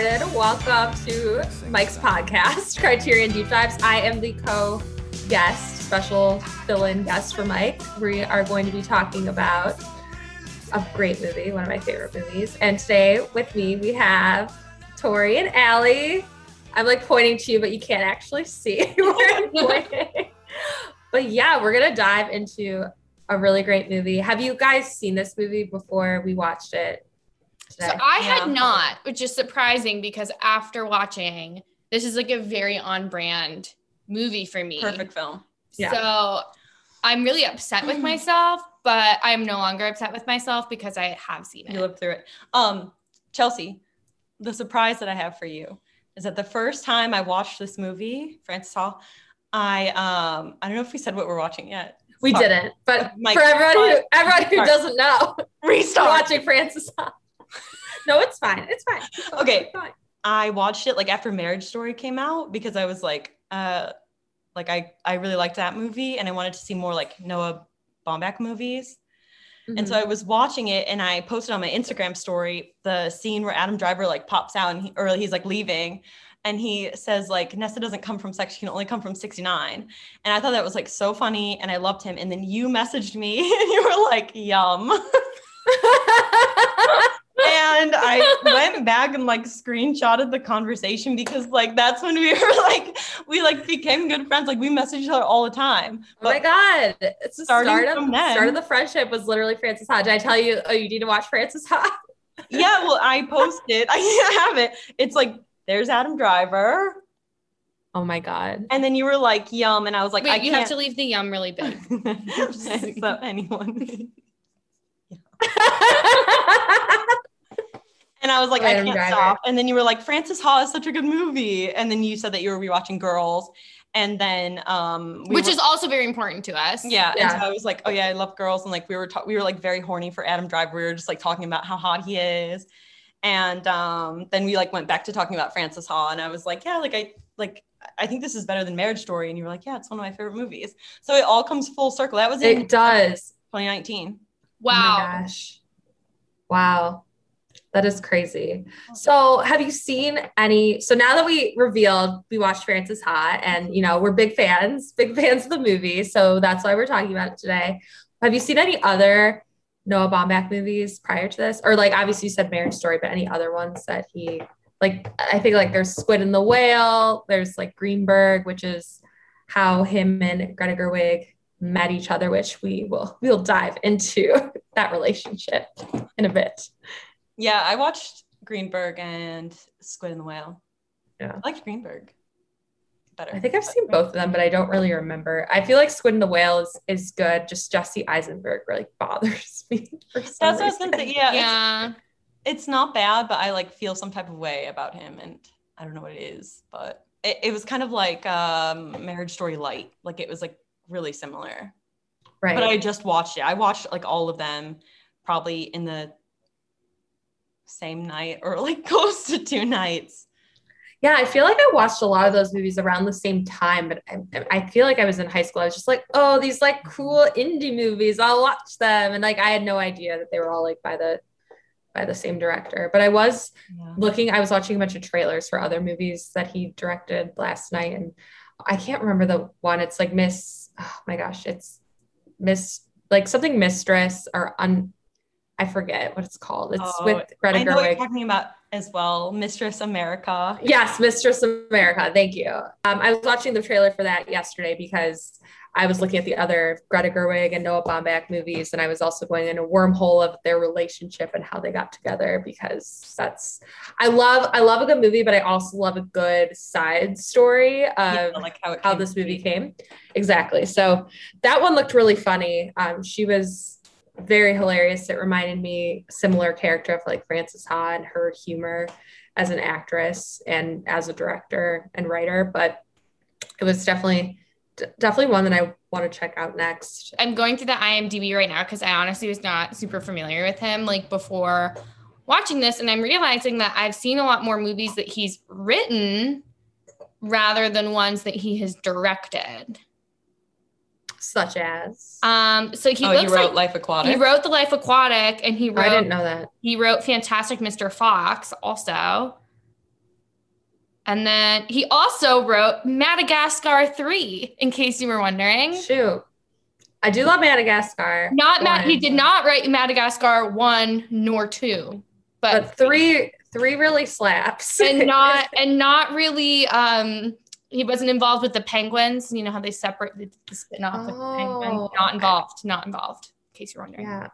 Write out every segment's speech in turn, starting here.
started. Welcome to Mike's podcast, Criterion Deep Dives. I am the co guest, special fill in guest for Mike. We are going to be talking about a great movie, one of my favorite movies. And today with me, we have Tori and Allie. I'm like pointing to you, but you can't actually see where I'm pointing. But yeah, we're going to dive into a really great movie. Have you guys seen this movie before we watched it? Today? So I yeah. had not, which is surprising because after watching, this is like a very on brand movie for me. Perfect film. Yeah. So I'm really upset with myself, but I'm no longer upset with myself because I have seen it. You lived through it. Um, Chelsea, the surprise that I have for you is that the first time I watched this movie, Frances Ha, I um I don't know if we said what we're watching yet. We didn't, but Mike, for everyone who everyone who doesn't know, restart watching Frances Ha. no, it's fine. It's fine. Okay. It's fine. I watched it like after Marriage Story came out because I was like, uh, like I I really liked that movie and I wanted to see more like Noah Baumbach movies. Mm-hmm. And so I mm-hmm. was watching it and I posted on my Instagram story the scene where Adam Driver like pops out and he, or he's like leaving and he says like Nessa doesn't come from sex, she can only come from 69. And I thought that was like so funny and I loved him. And then you messaged me and you were like, yum. and I went back and like screenshotted the conversation because like that's when we were like we like became good friends. Like we messaged each other all the time. But oh my god! It's the start of start of the friendship was literally Frances Ha. Did I tell you? Oh, you need to watch Frances Ha. yeah, well, I posted. I have it. It's like there's Adam Driver. Oh my god! And then you were like yum, and I was like, Wait, I you can't. have to leave the yum really big. so anyone. And I was like, I can't driver. stop. And then you were like, Frances Ha is such a good movie. And then you said that you were rewatching Girls. And then, um, we which were, is also very important to us. Yeah, yeah. And so I was like, oh yeah, I love Girls. And like we were, ta- we were like very horny for Adam Driver. We were just like talking about how hot he is. And um, then we like went back to talking about Frances Ha. And I was like, yeah, like I like I think this is better than Marriage Story. And you were like, yeah, it's one of my favorite movies. So it all comes full circle. That was it does 2019. Wow. Oh. Wow. That is crazy. So, have you seen any? So now that we revealed we watched Frances Ha, and you know we're big fans, big fans of the movie, so that's why we're talking about it today. Have you seen any other Noah Baumbach movies prior to this, or like obviously you said Marriage Story, but any other ones that he like? I think like there's Squid and the Whale. There's like Greenberg, which is how him and Greta Gerwig met each other, which we will we'll dive into that relationship in a bit. Yeah, I watched Greenberg and Squid and the Whale. Yeah. I liked Greenberg better. I think I've seen both of them, but I don't really remember. I feel like Squid and the Whale is, is good. Just Jesse Eisenberg really bothers me. That's what I was gonna say. Yeah. Yeah. It's, it's, not bad, but I like feel some type of way about him and I don't know what it is, but it, it was kind of like um Marriage Story Light. Like it was like really similar. Right. But I just watched it. I watched like all of them probably in the same night or like close to two nights. Yeah, I feel like I watched a lot of those movies around the same time, but I, I, feel like I was in high school. I was just like, oh, these like cool indie movies. I'll watch them, and like I had no idea that they were all like by the by the same director. But I was yeah. looking. I was watching a bunch of trailers for other movies that he directed last night, and I can't remember the one. It's like Miss. Oh my gosh, it's Miss like something Mistress or un I forget what it's called. It's oh, with Greta I know Gerwig. What you're talking about as well, Mistress America. Yes, Mistress America. Thank you. Um, I was watching the trailer for that yesterday because I was looking at the other Greta Gerwig and Noah Baumbach movies, and I was also going in a wormhole of their relationship and how they got together because that's I love I love a good movie, but I also love a good side story of yeah, like how, how this movie came. Exactly. So that one looked really funny. Um, she was very hilarious. It reminded me similar character of like Frances Ha and her humor as an actress and as a director and writer, but it was definitely definitely one that I want to check out next. I'm going through the IMDb right now because I honestly was not super familiar with him like before watching this, and I'm realizing that I've seen a lot more movies that he's written rather than ones that he has directed. Such as. Um, so he oh, looks you wrote like Life Aquatic. he wrote The Life Aquatic, and he wrote I didn't know that. he wrote Fantastic Mr. Fox also. And then he also wrote Madagascar 3, in case you were wondering. Shoot. I do love Madagascar. Not Matt, he did not write Madagascar 1 nor 2, but, But three three really slaps. and not and not really um he wasn't involved with the penguins. You know how they separate the, the spin-off with the penguins. Oh, Not okay. involved, not involved, in case you're wondering. yeah.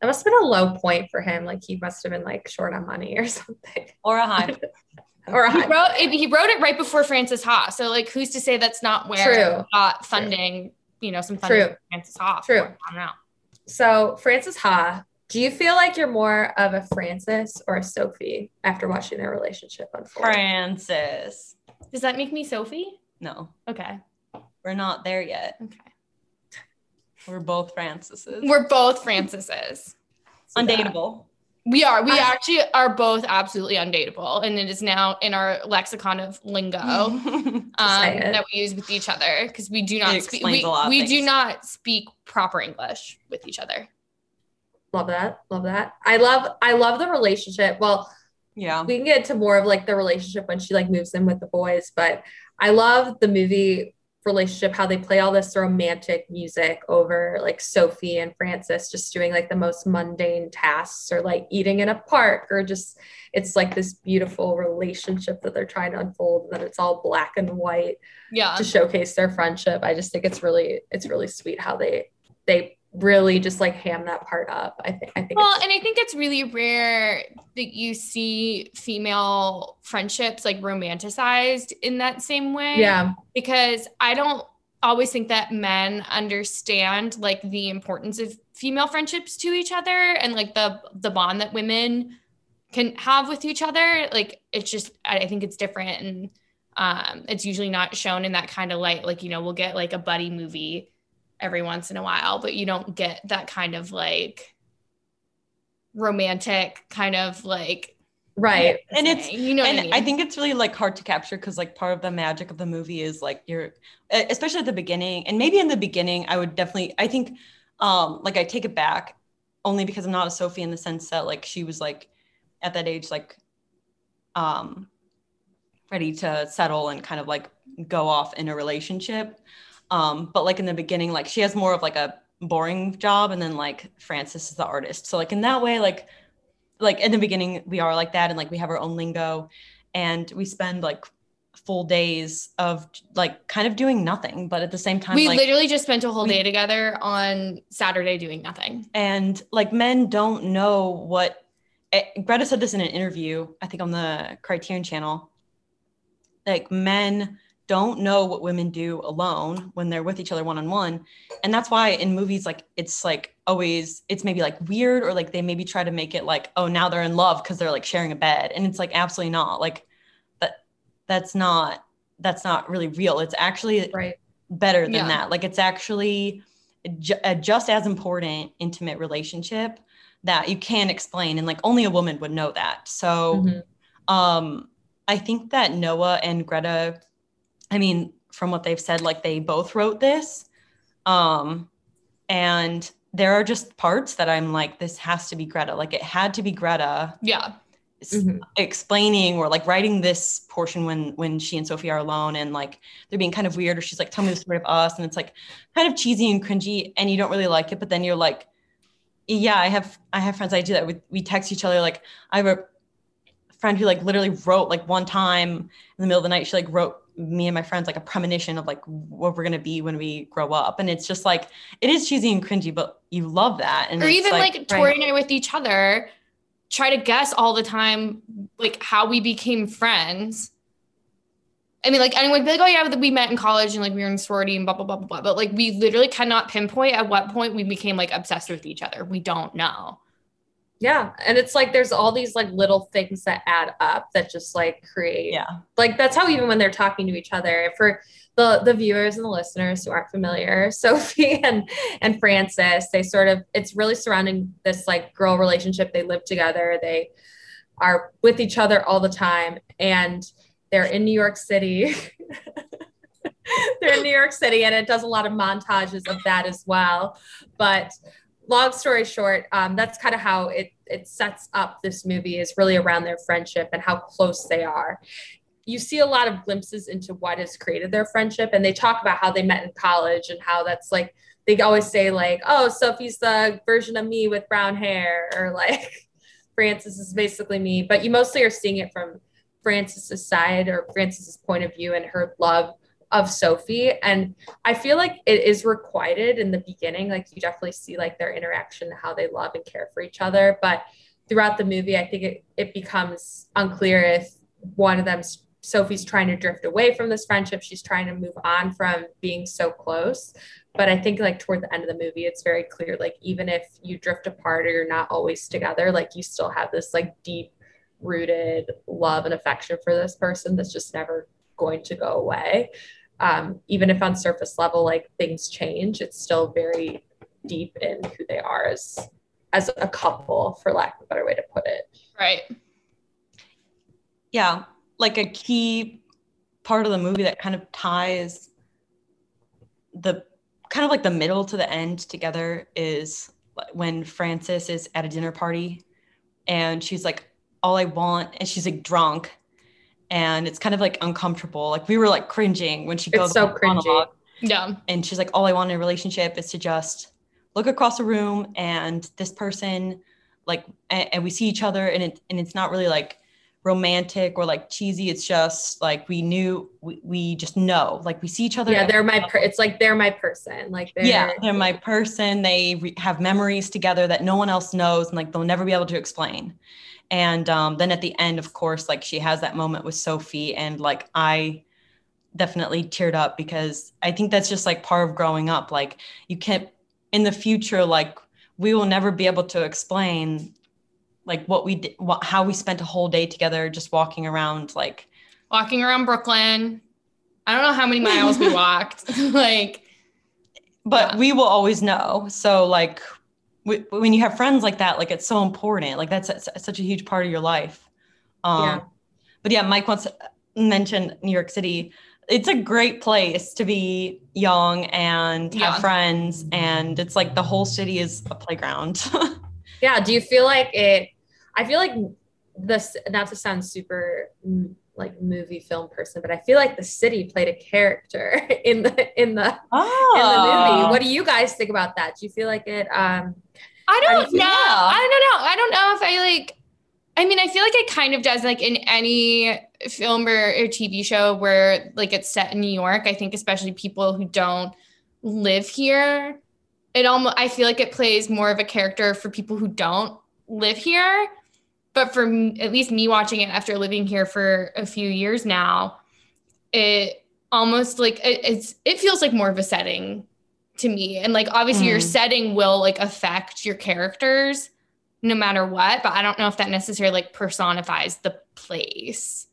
That must have been a low point for him. Like he must have been like short on money or something. or a hive. Or a He high. wrote it, he wrote it right before Frances Ha. So like who's to say that's not where True. he got funding, you know, some funding True. from Frances Ha. True. I don't know. So Frances Ha, do you feel like you're more of a Frances or a Sophie after watching their relationship unfold? Frances. Does that make me Sophie? No, Okay. we're not there yet. Okay. We're both Francises. We're both Frances's. So that- undateable. We are. We I- actually are both absolutely undateable, and it is now in our lexicon of lingo um, that we use with each other because we do not It speak. We, a lot of we do not speak proper English with each other. Love that. Love that. I love I love the relationship. Well, yeah. we can get to more of like the relationship when she like moves in with the boys, but I love the movie relationship, how they play all this romantic music over like Sophie and Frances just doing like the most mundane tasks or like eating in a park or just it's like this beautiful relationship that they're trying to unfold and then it's all black and white Yeah. to showcase their friendship. I just think it's really it's really sweet how they they really just like ham that part up. I think I think Well, and I think it's really rare that you see female friendships like romanticized in that same way. yeah. Because I don't always think that men understand like the importance of female friendships to each other and like the the bond that women can have with each other. Like it's just I I think it's different and um it's usually not shown in that kind of light. Like, you know, we'll get like a buddy movie every once in a while, but you don't get that kind of like romantic kind of like Right. And it's- you know and I, mean? I think it's really like hard to capture because like part of the magic of the movie is like you're especially at the beginning and maybe in the beginning I would definitely I think um like I take it back only because I'm not a Sophie in the sense that like she was like at that age like um ready to settle and kind of like go off in a relationship um but like in the beginning like she has more of like a boring job and then like Frances is the artist so like in that way like like in the beginning we are like that and like we have our own lingo and we spend like full days of like kind of doing nothing but at the same time we like literally just spent a whole we- day together on Saturday doing nothing. and like men don't know what eh, Greta said this in an interview I think on the Criterion channel like men don't know what women do alone when they're with each other one on one and that's why in movies like it's like always it's maybe like weird or like they maybe try to make it like oh now they're in love because they're like sharing a bed and it's like absolutely not like that that's not that's not really real it's actually Right. better than Yeah. that like it's actually ju- a just as important intimate relationship that you can't explain and like only a woman would know that so Mhm. um i think that noah and greta i mean from what they've said like they both wrote this um and there are just parts that i'm like this has to be greta like it had to be greta Yeah. s- Mhm. explaining or like writing this portion when when she and sophie are alone and like they're being kind of weird or she's like tell me the story of us and it's like kind of cheesy and cringy and you don't really like it but then you're like yeah i have i have friends i do that we, we text each other like i have a friend who like literally wrote like one time in the middle of the night she like wrote me and my friends like a premonition of like what we're gonna be when we grow up and it's just like it is cheesy and cringy but you love that and or even like, Tori right. and I with each other try to guess all the time like how we became friends. I mean, like anyone would be like, oh yeah, we met in college and like we were in sorority and blah blah blah blah blah. But like we literally cannot pinpoint at what point we became like obsessed with each other. We don't know. Yeah. And it's like there's all these like little things that add up that just like create yeah like that's how even when they're talking to each other for the the viewers and the listeners who aren't familiar sophie and and francis they sort of it's really surrounding this like girl relationship they live together they are with each other all the time and they're in new york city they're in New York City, and it does a lot of montages of that as well. But long story short, um, that's kind of how it it sets up this movie is really around their friendship and how close they are. You see a lot of glimpses into what has created their friendship, and they talk about how they met in college and how that's like they always say like, "Oh, Sophie's the version of me with brown hair," or like "Frances is basically me. But you mostly are seeing it from Frances's side or Frances's point of view and her love of Sophie. And I feel like it is requited in the beginning. Like you definitely see like their interaction, how they love and care for each other. But throughout the movie, I think it, it becomes unclear if one of them, Sophie's trying to drift away from this friendship. She's trying to move on from being so close. But I think like toward the end of the movie, it's very clear, like even if you drift apart or you're not always together, like you still have this like deep rooted love and affection for this person that's just never going to go away. Um, even if on surface level, like things change, it's still very deep in who they are as as a couple, for lack of a better way to put it. Right. Yeah, like a key part of the movie that kind of ties the kind of like the middle to the end together is when Frances is at a dinner party and she's like, all I want, and she's like drunk and it's kind of like uncomfortable. Like we were like cringing when she goes so cringy. Monologue, yeah. And she's like, all I want in a relationship is to just look across the room and this person, like, and, and we see each other and it and it's not really like romantic or like cheesy. It's just like we knew we, we just know like we see each other. Yeah, they're my. Per- it's like they're my person. Like they're, yeah, they're my person. They re- have memories together that no one else knows, and like they'll never be able to explain. And um, then at the end, of course, like she has that moment with Sophie, and like I definitely teared up because I think that's just like part of growing up. Like you can't in the future, like we will never be able to explain like what we did, what, how we spent a whole day together, just walking around, like walking around Brooklyn. I don't know how many miles we walked, like, but yeah. we will always know. So like when you have friends like that, like it's so important. Like that's, such a huge part of your life. Um, yeah. But yeah, Mike wants to mention New York City. It's a great place to be young and have yeah. friends, and it's like the whole city is a playground. yeah. Do you feel like it? I feel like this. Not to sound super mm, like movie film person, but I feel like the city played a character in the in the oh. in the movie. Ah. What do you guys think about that? Do you feel like it um I don't know. I don't know. I don't know if I like. I mean, I feel like it kind of does, like in any film or, or TV show where like it's set in New York. I think especially people who don't live here, it almost I feel like it plays more of a character for people who don't live here. But for at least me watching it after living here for a few years now, it almost like it, it's it feels like more of a setting to me. And like obviously mm. your setting will like affect your characters no matter what, but I don't know if that necessarily like personifies the place.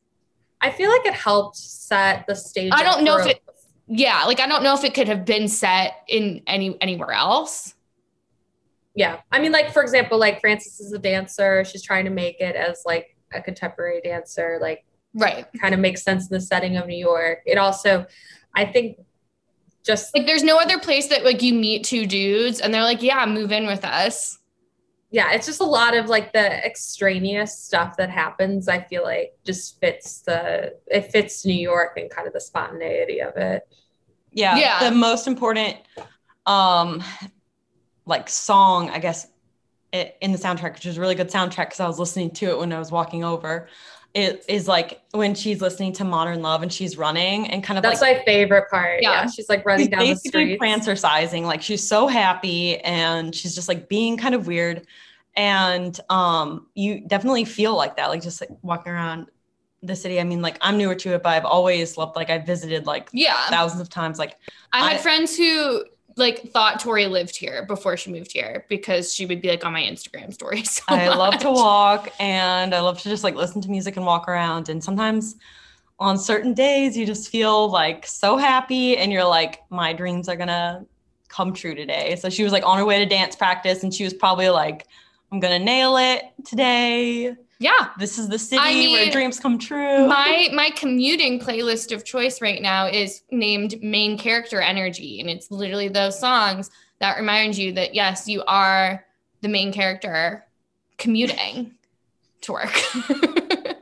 I feel like it helped set the stage. I don't know if it yeah, like I don't know if it could have been set in any anywhere else. Yeah. I mean like for example, like Frances is a dancer, she's trying to make it as like a contemporary dancer, like right. Kind of makes sense in the setting of New York. It also I think just like there's no other place that like you meet two dudes and they're like, yeah, move in with us. Yeah, it's just a lot of like the extraneous stuff that happens. I feel like just fits the it fits New York and kind of the spontaneity of it. Yeah. Yeah. The most important um like song, I guess, in the soundtrack, which is a really good soundtrack because I was listening to it when I was walking over it is like when she's listening to Modern Love and she's running and kind of that's like, my favorite part. Yeah, yeah she's like running she's down the street, prancercising. Like she's so happy and she's just like being kind of weird, and um, you definitely feel like that, like just like walking around the city. I mean, like I'm newer to it, but I've always loved. Like I visited like yeah thousands of times. Like I had I, friends who like thought Tori lived here before she moved here because she would be like on my Instagram stories. So I much. love to walk and I love to just like listen to music and walk around. And sometimes on certain days you just feel like so happy and you're like, my dreams are gonna come true today. So she was like on her way to dance practice and she was probably like, I'm gonna nail it today. Yeah. This is the city I where dreams come true. my my commuting playlist of choice right now is named main character energy and it's literally those songs that remind you that yes you are the main character commuting to work.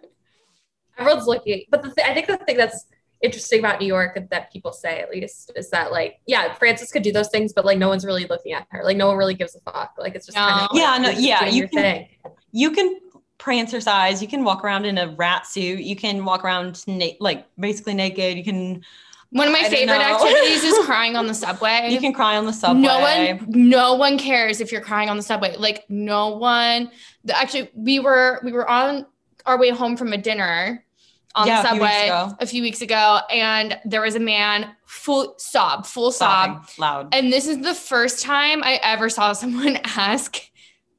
Everyone's looking but the th- i think the thing that's interesting about new york that people say at least is that like yeah frances could do those things but like no one's really looking at her. Like no one really gives a fuck. Like it's just kind of Yeah, no, yeah, you can- thing. you can prancercise. You can walk around in a rat suit. You can walk around na- like basically naked. You can one of my I favorite activities is crying on the subway you can cry on the subway. No one, no one cares if you're crying on the subway. Like no one. the- Actually, we were we were on our way home from a dinner on Yeah, the a few subway a few weeks ago, and there was a man full sob, full sob, loud. and this is the first time I ever saw someone ask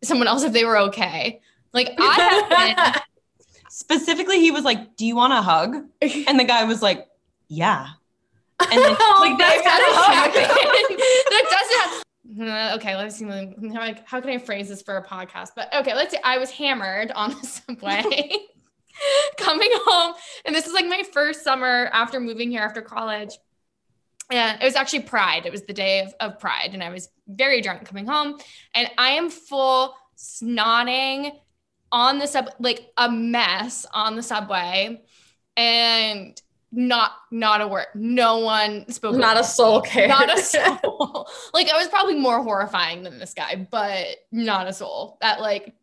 someone else if they were okay. Like I Specifically, he was like, "Do you want a hug?" And the guy was like, "Yeah." And then like that's gotta happen. that doesn't. Uh, Okay, let's see. How, how can I phrase this for a podcast? But okay, let's say I was hammered on the subway coming home, and this is like my first summer after moving here after college. And it was actually Pride. It was the day of, of Pride, and I was very drunk coming home, and I am full snotting on the sub, like a mess on the subway, and not not a word. No one spoke. not a soul cares not a soul. like I was probably more horrifying than this guy, but not a soul that like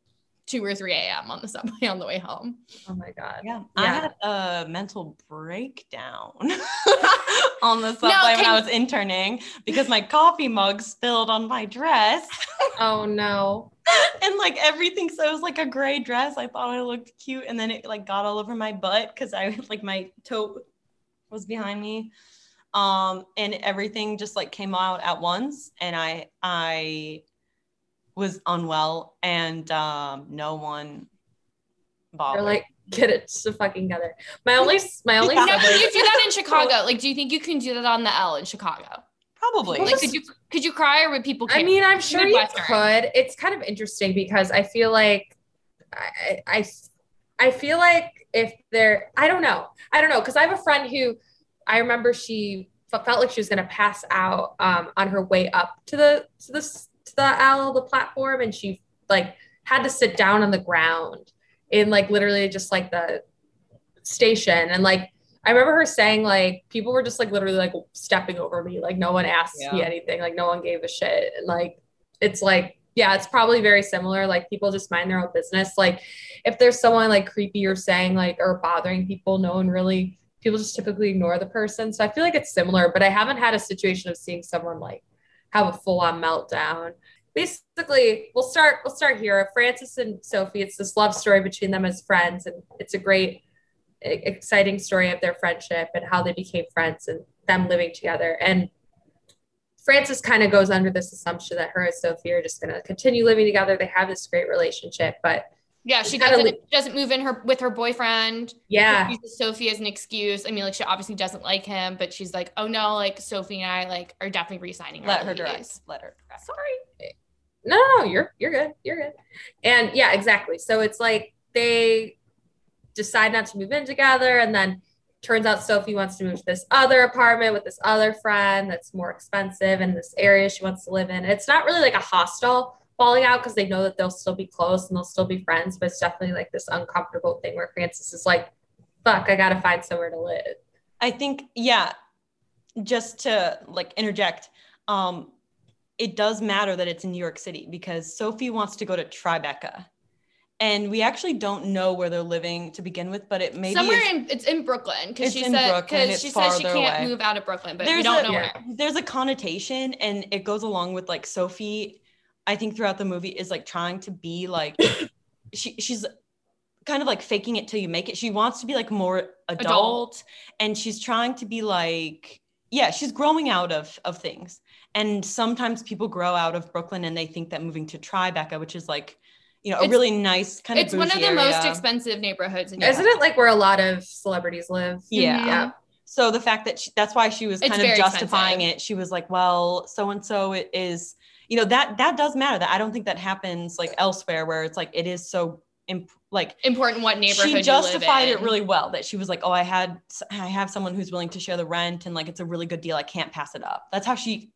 two or three a.m. on the subway on the way home. oh my god Yeah, I had a mental breakdown on the subway when can- I was interning because my coffee mug spilled on my dress. oh no and like everything so it was like a gray dress i thought i looked cute and then it like got all over my butt because i like my toe was behind me um and everything just like came out at once and i i was unwell and um no one bothered They're like, get it to fucking together. My only, my only. Yeah. Could you do that in Chicago? Like, do you think you can do that on the L in Chicago? probably Like, could you could you cry or would people? Care? I mean, I'm sure you could. It's kind of interesting because I feel like I, I, I feel like if they're, I don't know, I don't know, because I have a friend who I remember she felt like she was going to pass out um, on her way up to the to the s- to the L, the platform, and she like had to sit down on the ground in like literally just like the station and like I remember her saying like people were just like literally like stepping over me, like no one asked me anything, like no one gave a shit. And like it's like, yeah, it's probably very similar. Like people just mind their own business. Like if there's someone like creepy or saying like or bothering people, no one really people just typically ignore the person. So I feel like it's similar, but I haven't had a situation of seeing someone like have a full-on meltdown. Basically, we'll start we'll start here. Frances and Sophie, it's this love story between them as friends, and it's a great exciting story of their friendship and how they became friends and them living together. And Frances kind of goes under this assumption that her and Sophie are just going to continue living together. They have this great relationship, but yeah, she doesn't doesn't move in her with her boyfriend. yeah, uses Sophie as an excuse. I mean, like she obviously doesn't like him, but she's like, oh no, like Sophie and I like are definitely re-signing. our let her NDAs." direct let her direct. Sorry. No, no, you're you're good, you're good. And yeah, exactly. So it's like they decide not to move in together, and then turns out Sophie wants to move to this other apartment with this other friend that's more expensive in this area she wants to live in. It's not really like a hostile falling out because they know that they'll still be close and they'll still be friends, but it's definitely like this uncomfortable thing where Frances is like, fuck, I gotta find somewhere to live. I think, yeah, just to like interject, um, it does matter that it's in New York City because Sophie wants to go to Tribeca. And we actually don't know where they're living to begin with, but it maybe Somewhere is- in it's in Brooklyn because she said because she says she can't away. move out of Brooklyn, but we There's don't a- know yeah. where. there's a connotation and it goes along with like Sophie, I think throughout the movie is like trying to be like she she's kind of like faking it till you make it. She wants to be like more adult, Adult. and she's trying to be like yeah, she's growing out of of things. And sometimes people grow out of Brooklyn and they think that moving to Tribeca, which is like, you know, a It's- really nice kind of It's one of bougie the most expensive neighborhoods in Isn't it like where a lot of celebrities live? Yeah. Mm-hmm. Yeah. So the fact that she, that's why she was It's kind of justifying expensive. it. She was like, well, so and so it is, you know, that that does matter. That I don't think that happens like elsewhere where it's like it is so imp- like important what neighborhood she justified you it in. really well that she was like oh i had i have someone who's willing to share the rent and like it's a really good deal i can't pass it up that's how she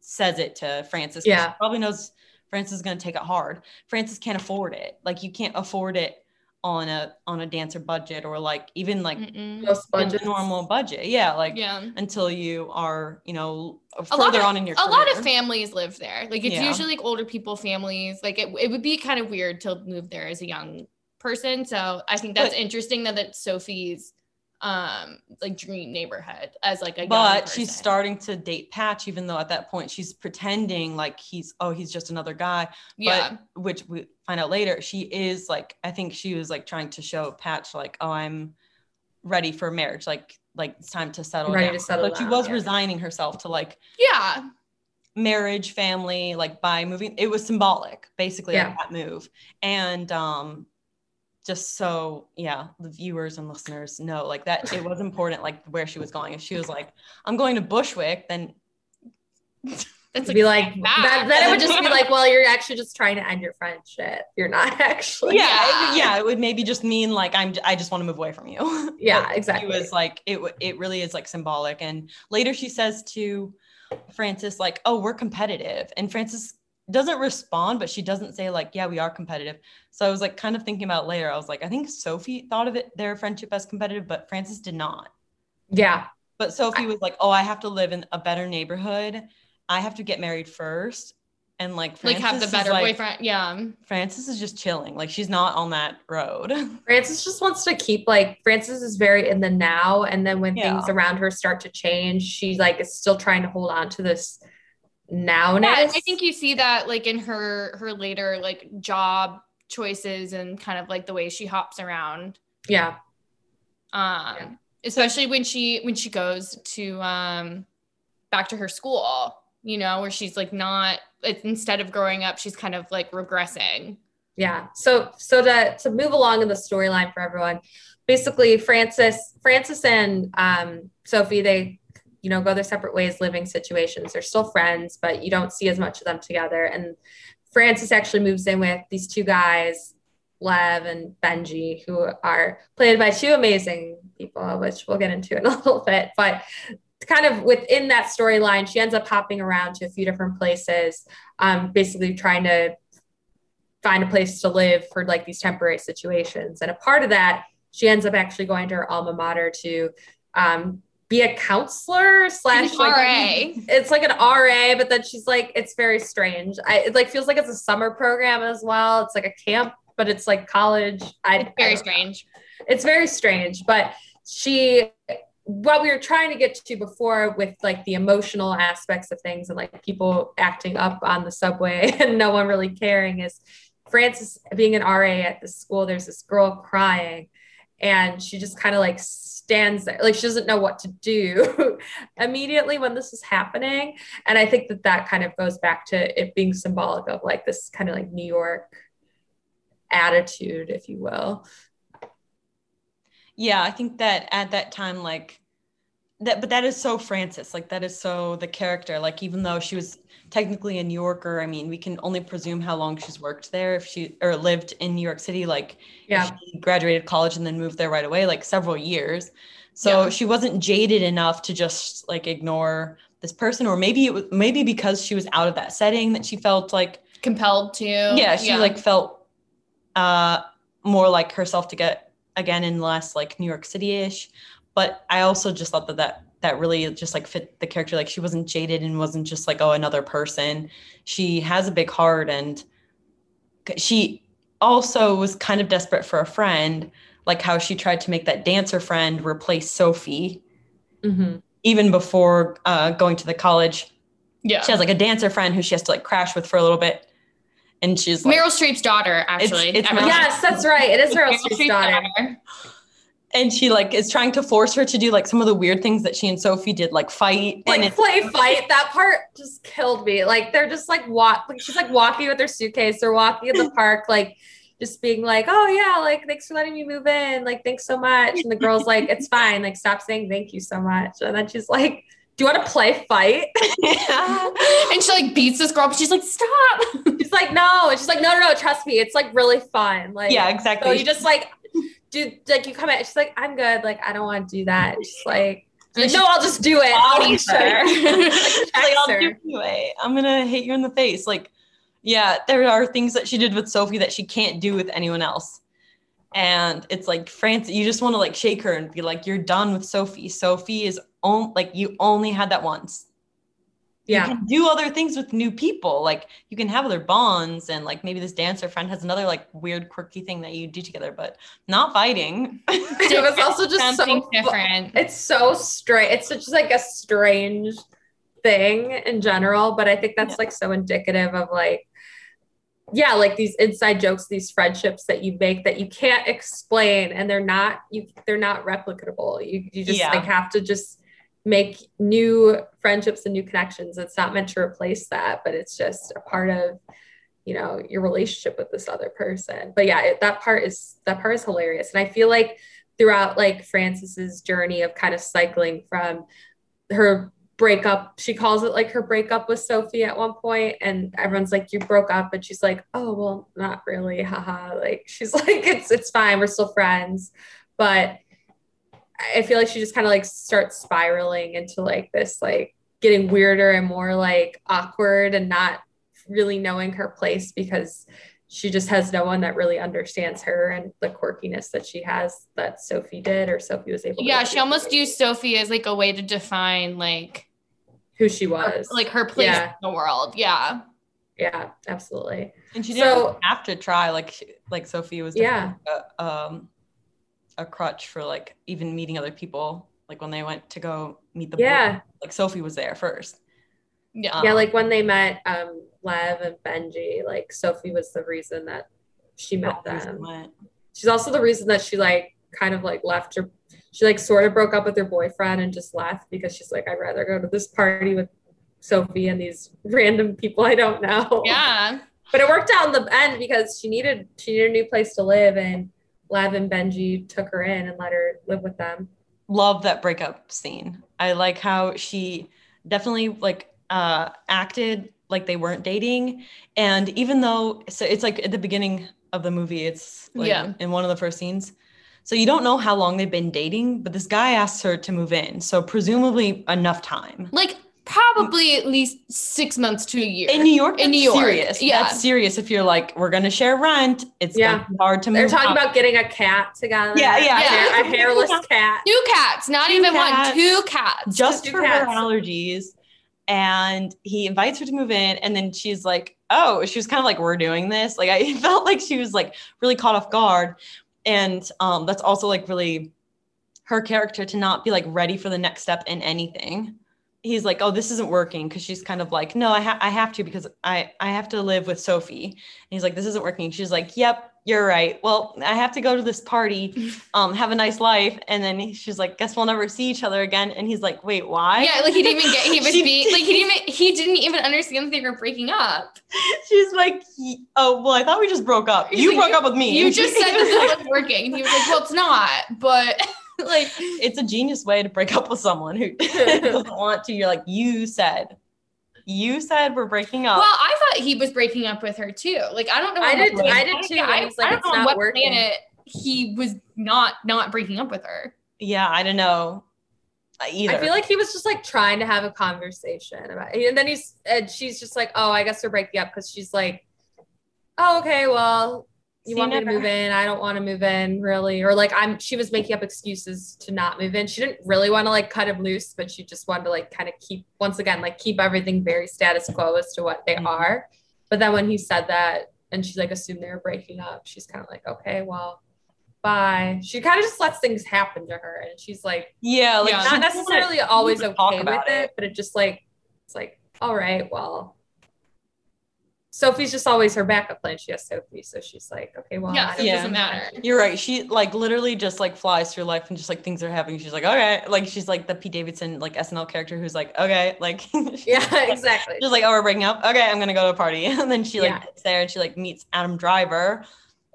says it to frances 'cause Yeah. she probably knows frances is going to take it hard. Frances can't afford it. Like you can't afford it on a on a dancer budget or like even like a normal budget. Yeah like yeah. until you are you know a further lot of, on in your a lot of families live there. Like it's Yeah. usually like older people families. Like it, it would be kind of weird to move there as a young person. So i think that's But- interesting that that's sophie's um like dream neighborhood as like a young but she's starting to date patch even though at that point she's pretending like he's oh he's just another guy. Yeah. but which we find out later she is like i think she was like trying to show patch like oh i'm ready for marriage. Like like it's time to settle Ready down. to settle but she was yeah. resigning herself to like yeah. marriage family like by moving. It was symbolic basically Yeah. like that move. And um just so yeah the viewers and listeners know like that it was important like where she was going if she was like i'm going to bushwick then that's to be like that, then it would just be like, well, you're actually just trying to end your friendship. You're not actually. yeah Yeah. it, yeah it would maybe just mean like i'm i just want to move away from you Yeah, exactly. It was like it. It really is like symbolic. And later she says to Frances, like, "Oh, we're competitive," and Frances doesn't respond, but she doesn't say like, "Yeah, we are competitive." So I was like, kind of thinking about it later. I was like, I think Sophie thought of it their friendship as competitive, but Frances did not. Yeah. But Sophie was like, "Oh, I have to live in a better neighborhood. I have to get married first. And like, like have the better like- boyfriend yeah Frances is just chilling. Like she's not on that road. Frances just wants to keep like Frances is very in the now, and then when Yeah. things around her start to change, she like is still trying to hold on to this nowness. Yeah, I think you see that like in her her later like job choices and kind of like the way she hops around. yeah, Um Yeah. especially when she when she goes to um back to her school, you know, where she's like not it's, instead of growing up, she's kind of like regressing. yeah. So so to to move along in the storyline for everyone, basically Frances Frances and um, Sophie they you know go their separate ways, living situations. They're still friends, but you don't see as much of them together. And frances actually moves in with these two guys. Lev and Benji, who are played by two amazing people, which we'll get into in a little bit. But kind of within that storyline, she ends up hopping around to a few different places, um, basically trying to find a place to live for like these temporary situations. And a part of that, she ends up actually going to her alma mater to um, be a counselor slash like, RA. it's like an RA, but then she's like, it's very strange. I it like feels like it's a summer program as well. It's like a camp, but it's like college. I, It's very know strange. it's very strange but she what we were trying to get to before with like the emotional aspects of things and like people acting up on the subway and no one really caring is frances being an ra at the school there's this girl crying and she just kind of like stands there. Like she doesn't know what to do immediately when this is happening. And i think that that kind of goes back to it being symbolic of like this kind of like new york attitude if you will. Yeah i think that at that time like that but that is so frances like that is so the character. Like even though she was technically a new yorker i mean we can only presume how long she's worked there. If she or lived in new york city like yeah. she graduated college and then moved there right away like several years. So Yeah. she wasn't jaded enough to just like ignore this person or maybe it was maybe because she was out of that setting that she felt like Compelled to. yeah she like felt uh more like herself to get again in less like new york city-ish but i also just thought that that that really just like fit the character like she wasn't jaded and wasn't just like oh another person she has a big heart and she also was kind of desperate for a friend like how she tried to make that dancer friend replace sophie hmm even before uh, going to the college yeah. she has like a dancer friend who she has to like crash with for a little bit and she's like Meryl Streep's daughter, actually. it's Everyone- Meryl- Yes, that's right. It is Meryl Meryl Streep's Streep's daughter. And she like is trying to force her to do like some of the weird things that she and Sophie did, like fight. Like it's play fight. That part just killed me. Like they're just like walk. Like she's like walking with her suitcase. They're walking in the park, like just being like, "Oh yeah, like thanks for letting me move in. Like thanks so much." And the girl's like, "It's fine. Like stop saying thank you so much." And then she's like, do you want to play fight? yeah. and she like beats this girl, but she's like, stop. She's like, no. And she's like, no, no, no, trust me. It's like really fun. Like, Yeah, exactly. So you just like, do like you come in. She's like, I'm good. Like, I don't want to do that. She's like, And no, I'll just do it. I'll Body just show you. her. She's like, I'll do anyway. I'm gonna hit you in the face. Like, yeah, there are things that she did with Sophie that she can't do with anyone else. And it's like Frances, you just want to like shake her and be like, you're done with Sophie. Sophie is on like you only had that once. Yeah. You can do other things with new people. Like you can have other bonds and like maybe this dancer friend has another like weird quirky thing that you do together, but not fighting. It was also just Something fu- different. It's so strange. It's such like a strange thing in general, but I think that's Yeah. like so indicative of like, yeah, like these inside jokes, these friendships that you make that you can't explain, and they're not you they're not replicable. You you just Yeah. like have to just make new friendships and new connections. It's not meant to replace that, but it's just a part of you know your relationship with this other person. But yeah, it, that part is that part is hilarious, and I feel like throughout like Frances's journey of kind of cycling from her breakup, she calls it like her breakup with Sophie at one point, and everyone's like, "You broke up," and she's like, "Oh well, not really, haha." Like she's like, "It's it's fine, we're still friends," but I feel like she just kind of like starts spiraling into like this like getting weirder and more like awkward and not really knowing her place because she just has no one that really understands her and the quirkiness that she has that Sophie did or Sophie was able to Yeah, she almost appreciate used Sophie as like a way to define like who she was. like her place Yeah. in the world. Yeah. yeah, absolutely. And she didn't So- have to try like she- like Sophie was Yeah. definitely a, um a crutch for like even meeting other people like when they went to go meet the boy, Yeah. like Sophie was there first. Yeah. yeah, like when they met um Lev and Benji, like Sophie was the reason that she met Always them. went. She's also the reason that she like kind of like left her she like sort of broke up with her boyfriend and just left because she's like, I'd rather go to this party with Sophie and these random people I don't know. yeah. But it worked out in the end because she needed she needed a new place to live and Lev and Benji took her in and let her live with them. Love that breakup scene. I like how she definitely like uh acted like they weren't dating and even though so it's like at the beginning of the movie it's like Yeah. in one of the first scenes so you don't know how long they've been dating but this guy asks her to move in so presumably enough time Like probably at least six months to a year. in New York, In New York, serious. yeah. That's serious. If you're like, we're gonna share rent, it's Yeah. gonna be hard to move. They're talking out. about getting a cat together. Yeah, yeah, A, yeah. a hairless cat. Two cats, not Two even cats. one, two cats. just two for cats. her allergies. And he invites her to move in, and then she's like, "Oh," she was kind of like, "We're doing this." Like I felt like she was like really caught off guard, and um, that's also like really her character to not be like ready for the next step in anything. He's like, "Oh, this isn't working," because she's kind of like, "No, I ha- I have to because I I have to live with Sophie." And he's like, "This isn't working." She's like, "Yep." You're right. Well, I have to go to this party, um, have a nice life, and then she's like, "Guess we'll never see each other again." And he's like, "Wait, why?" yeah, like he didn't even get he was being like he didn't even he didn't even understand that they were breaking up. She's like, "Oh, well, I thought we just broke up. He's You like, broke up with me. You just said this wasn't working. And he was like, Well, it's not, but like it's a genius way to break up with someone who doesn't want to. You're like, you said, you said we're breaking up. Well, I thought he was breaking up with her too. Like I don't know. I did- what I did too, yeah, I, was like, I don't "It's know on not what working." planet he was not not breaking up with her. yeah, I don't know. uh, Either. I feel like he was just like trying to have a conversation about it. And then he's and she's just like, Oh, I guess they're breaking up because she's like, Oh, okay, well, you want me to move in? I don't want to move in, really. Or like I'm she was making up excuses to not move in. She didn't really want to like cut him loose, but she just wanted to like kind of keep once again, like keep everything very status quo as to what they Mhm. are. But then when he said that and she's like assumed they were breaking up, she's kind of like, Okay, well, bye. She kind of just lets things happen to her and she's like yeah, like Yeah. not necessarily always okay with about it, but it just like it's like all right well sophie's just always her backup plan she has sophie so she's like okay well yeah, I so don't it Yeah. doesn't matter. You're right. She like literally just like flies through life and just like things are happening. She's like, okay, like she's like the Pete Davidson like SNL character who's like, okay, like she's yeah exactly just like, oh, we're breaking up. Okay, I'm gonna go to a party, and then she like Yeah. gets there and she like meets Adam Driver,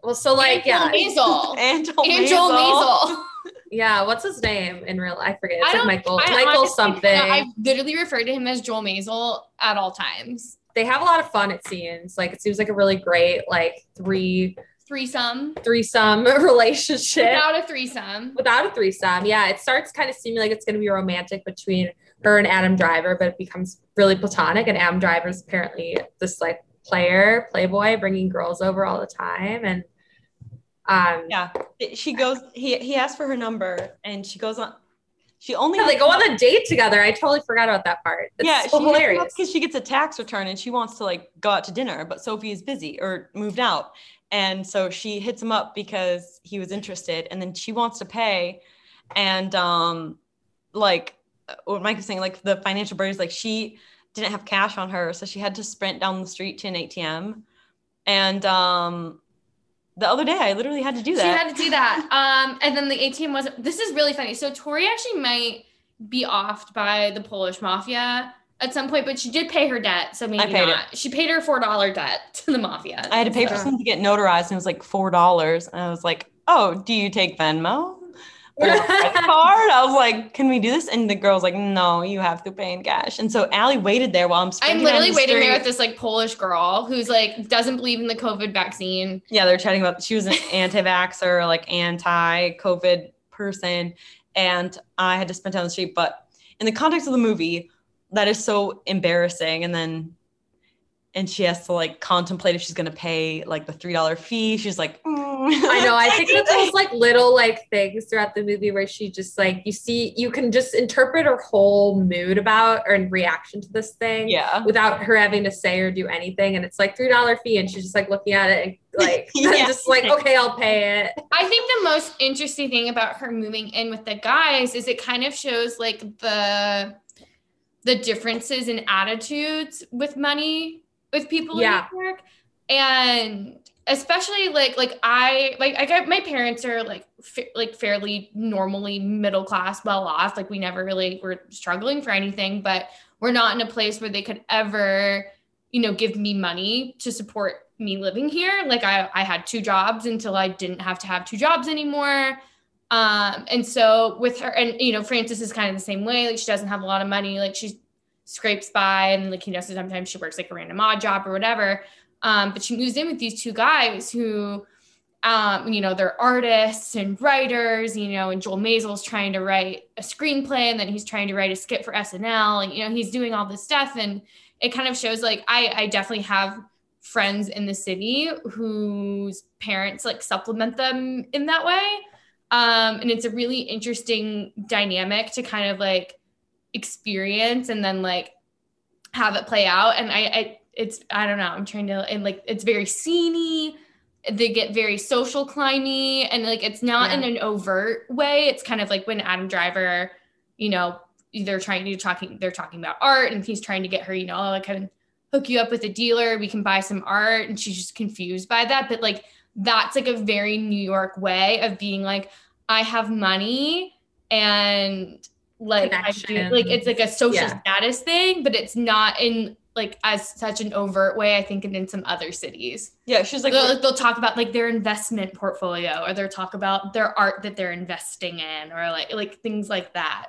well so like Angel yeah Maisel. Angel, Angel Maisel. Maisel. Yeah, what's his name in real? I forget. It's I like don't- Michael. I Michael honestly- something. I literally refer to him as Joel Maisel at all times. They have a lot of fun. It seems like it seems like a really great like three Threesome. threesome relationship Without a threesome. without a threesome. Yeah, it starts kind of seeming like it's going to be romantic between her and Adam Driver, but it becomes really platonic. And Adam Driver is apparently this like player, playboy, bringing girls over all the time, and um, Yeah. She goes, he, he asked for her number and she goes on, she only yeah, they go on a date together. I totally forgot about that part. It's yeah, so hilarious. because she gets a tax return and she wants to like go out to dinner, but Sophie is busy or moved out. And so she hits him up because he was interested and then she wants to pay. And um like uh, what Mike was saying, like the financial burden is like she didn't have cash on her, so she had to sprint down the street to an ATM. And um the other day I literally had to do that. She had to do that. Um, and then the ATM wasn't. This is really funny. So Tori actually might be offed by the Polish mafia at some point, but she did pay her debt, so maybe not. She paid her four dollar debt to the mafia. I had to pay for something to get notarized and it was like four dollars. And I was like, oh, do you take Venmo? Or a credit card? I was like, can we do this? And the girl's like, no, you have to pay in cash. And so Allie waited there while I'm I'm literally the waiting there with this like Polish girl who's like doesn't believe in the COVID vaccine. Yeah, they're chatting about she was an anti-vaxxer, like anti-COVID person. And I had to sprint down the street. But in the context of the movie, that is so embarrassing. And then and she has to like contemplate if she's gonna pay like the three dollar fee. She's like, "Mm." I know. I think that those like little like things throughout the movie where she just like you see you can just interpret her whole mood about or in reaction to this thing yeah. without her having to say or do anything. And it's like three dollar fee, and she's just like looking at it and like Yeah. just like okay, I'll pay it. I think the most interesting thing about her moving in with the guys is it kind of shows like the the differences in attitudes with money with people Yeah. in New York. And especially like like I like I got my parents are like fa- like fairly normally middle class, well off. Like we never really were struggling for anything, but we're not in a place where they could ever, you know, give me money to support me living here. Like I, I had two jobs until I didn't have to have two jobs anymore. Um, and so with her, and you know, Frances is kind of the same way. Like she doesn't have a lot of money. Like she scrapes by, and like you know, so sometimes she works like a random odd job or whatever. Um, but she moves in with these two guys who, um, you know, they're artists and writers. You know, and Joel Maisel's trying to write a screenplay, and then he's trying to write a skit for SNL, and you know, he's doing all this stuff, and it kind of shows like I, I definitely have friends in the city whose parents like supplement them in that way. Um, and it's a really interesting dynamic to kind of like experience and then like have it play out. And I, I it's I don't know, I'm trying to and like it's very sceney. They get very social climby and like it's not in an overt way. It's kind of like when Adam Driver, you know, they're trying to talking they're talking about art and he's trying to get her, you know, like kind of hook you up with a dealer, we can buy some art. And she's just confused by that. But like that's like a very New York way of being like, I have money and like I do, like it's like a social Yeah. status thing, but it's not in like as such an overt way, I think, and in some other cities. Yeah, she's like, they'll, they'll talk about like their investment portfolio or they'll talk about their art that they're investing in or like like things like that.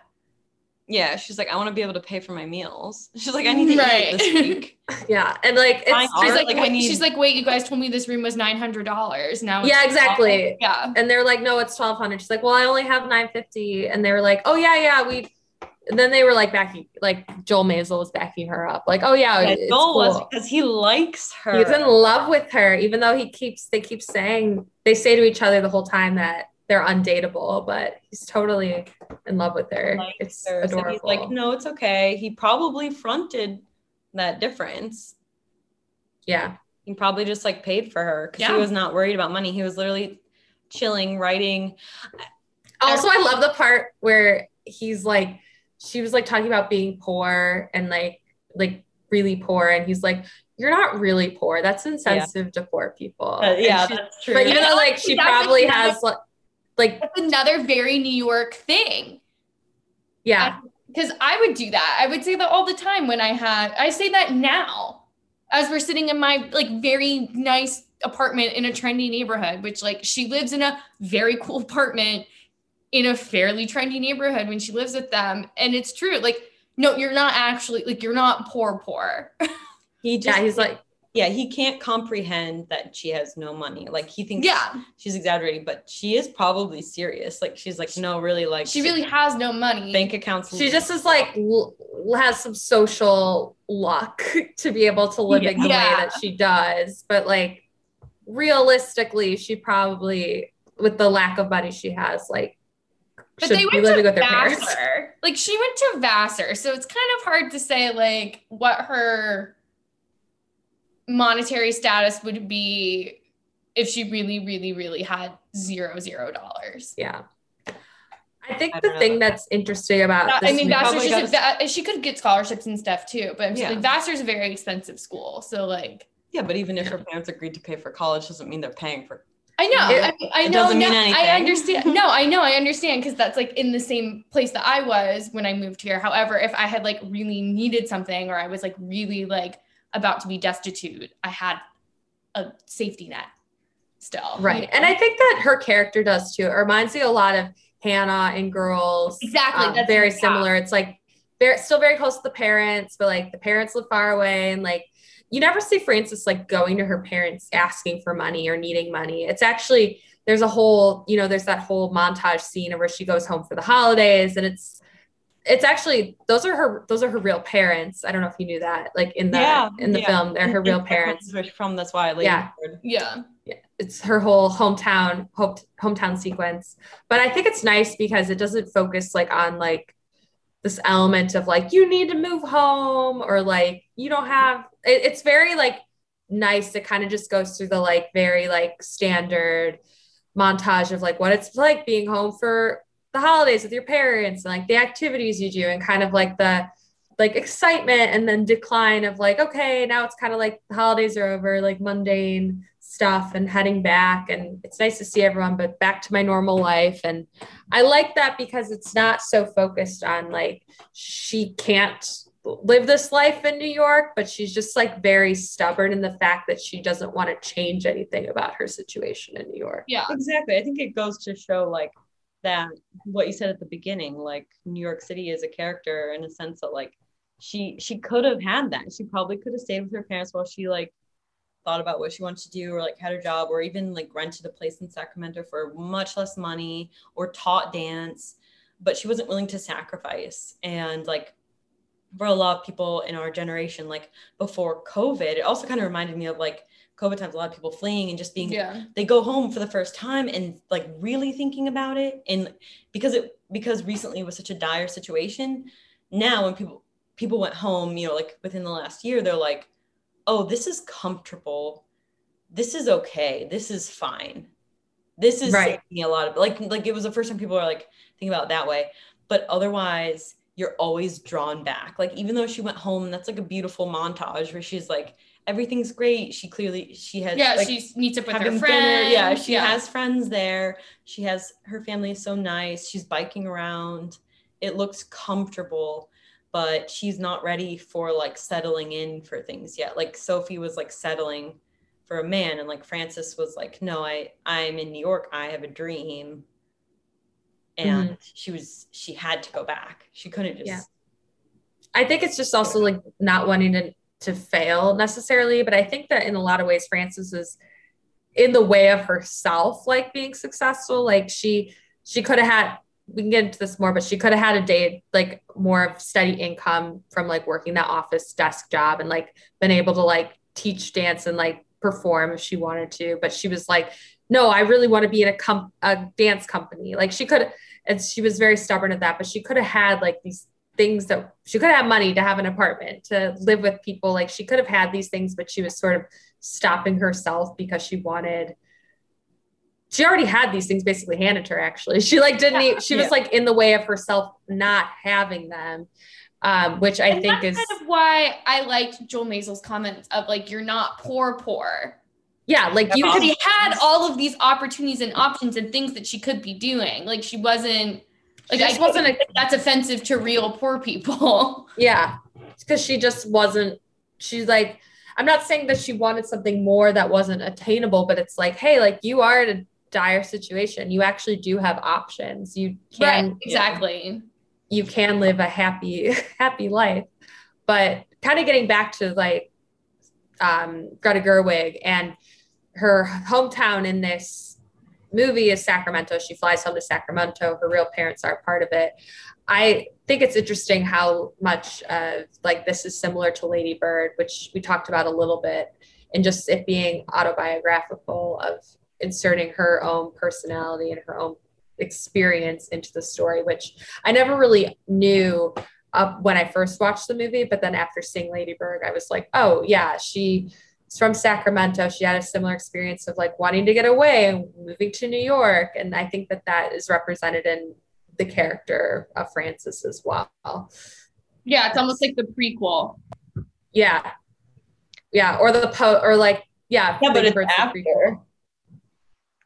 Yeah, she's like, I want to be able to pay for my meals. She's like, I need to Right. eat this week. Yeah, and like it's Fine She's art, like, like, I wait, need- she's like, wait, you guys told me this room was nine hundred dollars. Now, it's Yeah, exactly. 12. Yeah, and they're like, no, it's twelve hundred. She's like, well, I only have nine fifty, and they were like, oh yeah, yeah, we. And then they were like backing, like Joel Maisel was backing her up, like, oh yeah, Yeah, Joel was because he likes her. He's in love with her, even though he keeps they keep saying they say to each other the whole time that they're undateable, but he's totally in love with her. likes It's her. So adorable. he's like, no, it's okay. He probably fronted that difference. yeah, He probably just like paid for her because Yeah. he was not worried about money. He was literally chilling, writing. Also, I love the part where he's like, she was like talking about being poor and like, like really poor, and he's like, "You're not really poor. That's insensitive to poor people." Uh, yeah, she- that's true. but even And though like she probably has like, like that's another very New York thing. yeah, because I would do that. I would say that all the time when I had. I say that now, as we're sitting in my like very nice apartment in a trendy neighborhood, which like she lives in a very cool apartment in a fairly trendy neighborhood when she lives with them. And it's true. Like, no, you're not actually like you're not poor poor. He just Yeah, he's like, yeah, he can't comprehend that she has no money. Like he thinks yeah. she's exaggerating, but she is probably serious. Like she's like, no, really, like She really has no money. bank accounts. she just is like l- has some social luck to be able to live in the Yeah. way that she does but like realistically she probably with the lack of money she has like But should they went living to with her parents Vassar. Like she went to Vassar, so it's kind of hard to say like what her monetary status would be if she really, really, really had zero zero dollars. yeah i think I the don't know thing that's interesting about I this mean, movie- Vassar's just got a, she could get scholarships and stuff too, but I'm just Yeah. like Vassar's a very expensive school, so like yeah, but even if her parents agreed to pay for college, doesn't mean they're paying for. I know, It- I, I it know, doesn't no, mean I understand. No, I know, I understand because that's like in the same place that I was when I moved here. However, if I had like really needed something or I was like really like about to be destitute, I had a safety net still. right you and i think that her character does too it reminds me a lot of hannah and girls exactly um, that's very yeah. similar. It's like very still very close to the parents, but like the parents live far away, and like you never see Frances like going to her parents asking for money or needing money. It's actually there's a whole you know there's that whole montage scene where she goes home for the holidays, and it's it's actually those are her those are her real parents. I don't know if you knew that. Like in the Yeah, in the yeah. film, they're her real parents. From that's why I Yeah. Yeah. it's her whole hometown home, hometown sequence but i think it's nice because it doesn't focus like on like this element of like you need to move home or like you don't have it, it's very like nice it kind of just goes through the like very like standard montage of like what it's like being home for the holidays with your parents and like the activities you do and kind of like the like excitement and then decline of like okay now it's kind of like the holidays are over like mundane stuff and heading back and it's nice to see everyone but back to my normal life and i like that because it's not so focused on like she can't live this life in new york but she's just like very stubborn in the fact that she doesn't want to change anything about her situation in new york Yeah. Exactly. I think it goes to show like that what you said at the beginning, like New York City is a character in a sense that like she she could have had that. She probably could have stayed with her parents while she like thought about what she wanted to do or like had a job or even like rented a place in Sacramento for much less money or taught dance, but she wasn't willing to sacrifice. And like for a lot of people in our generation, like before COVID, it also kind of reminded me of like COVID times, a lot of people fleeing and just being Yeah. they go home for the first time and like really thinking about it. And because it because recently it was such a dire situation now when people people went home you know like within the last year they're like oh this is comfortable. This is okay. This is fine. This is Right. me a lot of like like it was the first time people are like thinking about it that way. But otherwise you're always drawn back. Like even though she went home that's like a beautiful montage where she's like everything's great she clearly she has Yeah. like, she meets up with her friends. dinner. Yeah, she has friends there. She has her family is so nice. She's biking around. It looks comfortable, but she's not ready for like settling in for things yet. Like Sophie was like settling for a man and like Frances was like, "No, I I'm in New York. I have a dream." Mm-hmm. And she was she had to go back. She couldn't just Yeah. I think it's just also like not wanting to to fail necessarily, but I think that in a lot of ways Frances is in the way of herself like being successful. Like she she could have had we can get into this more, but she could have had a day like more of steady income from like working that office desk job and like been able to like teach dance and like perform if she wanted to. But she was like, no, I really want to be in a com- a dance company. Like she could and she was very stubborn at that, but she could have had like these things that she could have money to have an apartment to live with people like she could have had these things but she was sort of stopping herself because she wanted she already had these things basically handed to her actually she like didn't Yeah. she was Yeah. like in the way of herself not having them um which i And think is kind of why I liked Joel Maisel's comments of like you're not poor poor. yeah like you could had all of these opportunities and options and things that she could be doing. Like she wasn't like I wasn't wasn't that's offensive to real poor people. Yeah, because she just wasn't. She's like, I'm not saying that she wanted something more that wasn't attainable, but it's like, hey, like you are in a dire situation. You actually do have options. You can right, exactly. You can live a happy, happy life. But kind of getting back to like um, Greta Gerwig and her hometown in this movie is Sacramento. She flies home to Sacramento. Her real parents are part of it. I think it's interesting how much of like this is similar to Lady Bird, which we talked about a little bit, and just it being autobiographical of inserting her own personality and her own experience into the story, which I never really knew uh, when I first watched the movie. But then after seeing Lady Bird, I was like, oh, yeah, she's from Sacramento. She had a similar experience of like wanting to get away and moving to New York. And I think that that is represented in the character of Frances as well. Yeah, it's almost like the prequel. Yeah. Yeah. Or the po or like, yeah. Yeah, but it's after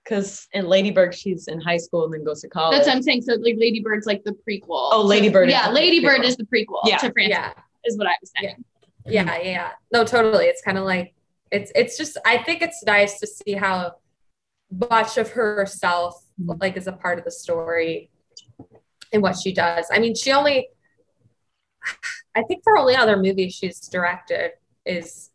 because in Lady Bird she's in high school and then goes to college. That's what I'm saying. So like Lady Bird's like the prequel. Oh, Lady Bird. yeah, Lady Bird is the prequel yeah. to Frances. Yeah. Is what I was saying. Yeah, yeah, yeah. No, totally. It's kind of like it's it's just I think it's nice to see how much of herself like is a part of the story and what she does. I mean, she only I think the only other movie she's directed is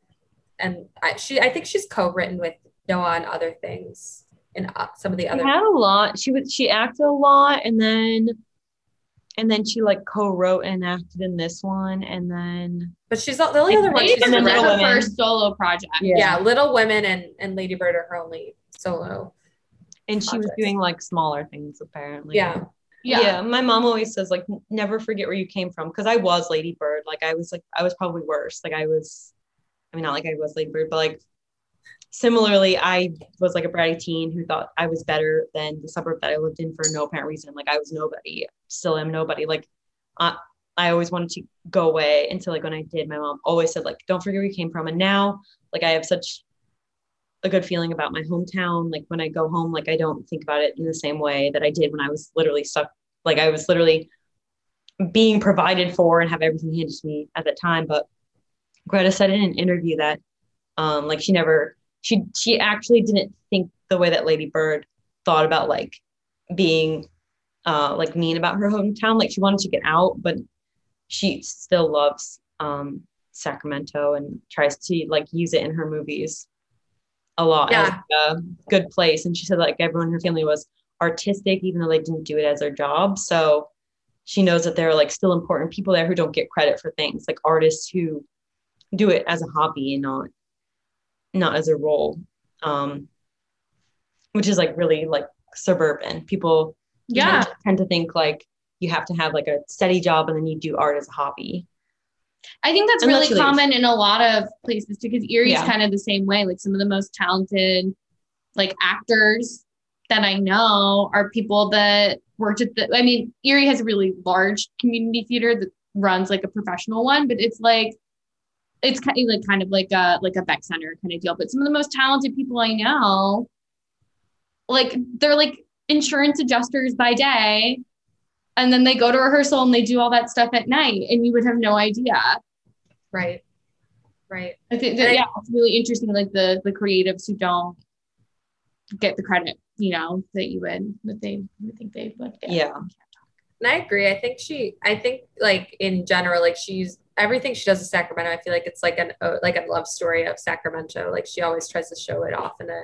and I, she I think she's co-written with Noah on other things in uh, some of the other. She had a lot. She was she acted a lot, and then and then she like co-wrote and acted in this one, and then. But she's the only other one. She's and then her first solo project. Yeah. yeah. Little Women and and Lady Bird are her only solo. And she projects. was doing like smaller things apparently. Yeah. yeah. Yeah. My mom always says like never forget where you came from because I was Lady Bird. Like I was like I was probably worse. Like I was. I mean, not like I was Lady Bird, but like similarly, I was like a bratty teen who thought I was better than the suburb that I lived in for no apparent reason. Like I was nobody, still am nobody. Like I, I always wanted to go away until like when I did, my mom always said like, don't forget where you came from. And now like I have such a good feeling about my hometown. Like when I go home, like I don't think about it in the same way that I did when I was literally stuck. Like I was literally being provided for and have everything handed to me at that time. But Greta said in an interview that um, like she never she she actually didn't think the way that Lady Bird thought about like being uh like mean about her hometown. Like she wanted to get out, but she still loves um Sacramento and tries to like use it in her movies a lot yeah. as a good place. And she said like everyone in her family was artistic, even though they didn't do it as their job. So she knows that there are like still important people there who don't get credit for things, like artists who do it as a hobby and not not as a role um which is like really like suburban people yeah tend to think like you have to have like a steady job and then you do art as a hobby I think that's Unless really common in a lot of places because Erie's yeah. kind of the same way. Like some of the most talented like actors that I know are people that worked at the I mean, Erie has a really large community theater that runs like a professional one, but it's like it's kind of like kind of like a like a Beck Center kind of deal. But some of the most talented people I know, like they're like insurance adjusters by day, and then they go to rehearsal and they do all that stuff at night, and you would have no idea. Right. Right. I think that, yeah, it's really interesting. Like the the creatives who don't get the credit, you know, that you would that they would think they would. Get. Yeah. And I agree. I think she. I think like in general, like she's everything she does in Sacramento, I feel like it's like an uh, like a love story of Sacramento. Like she always tries to show it off in a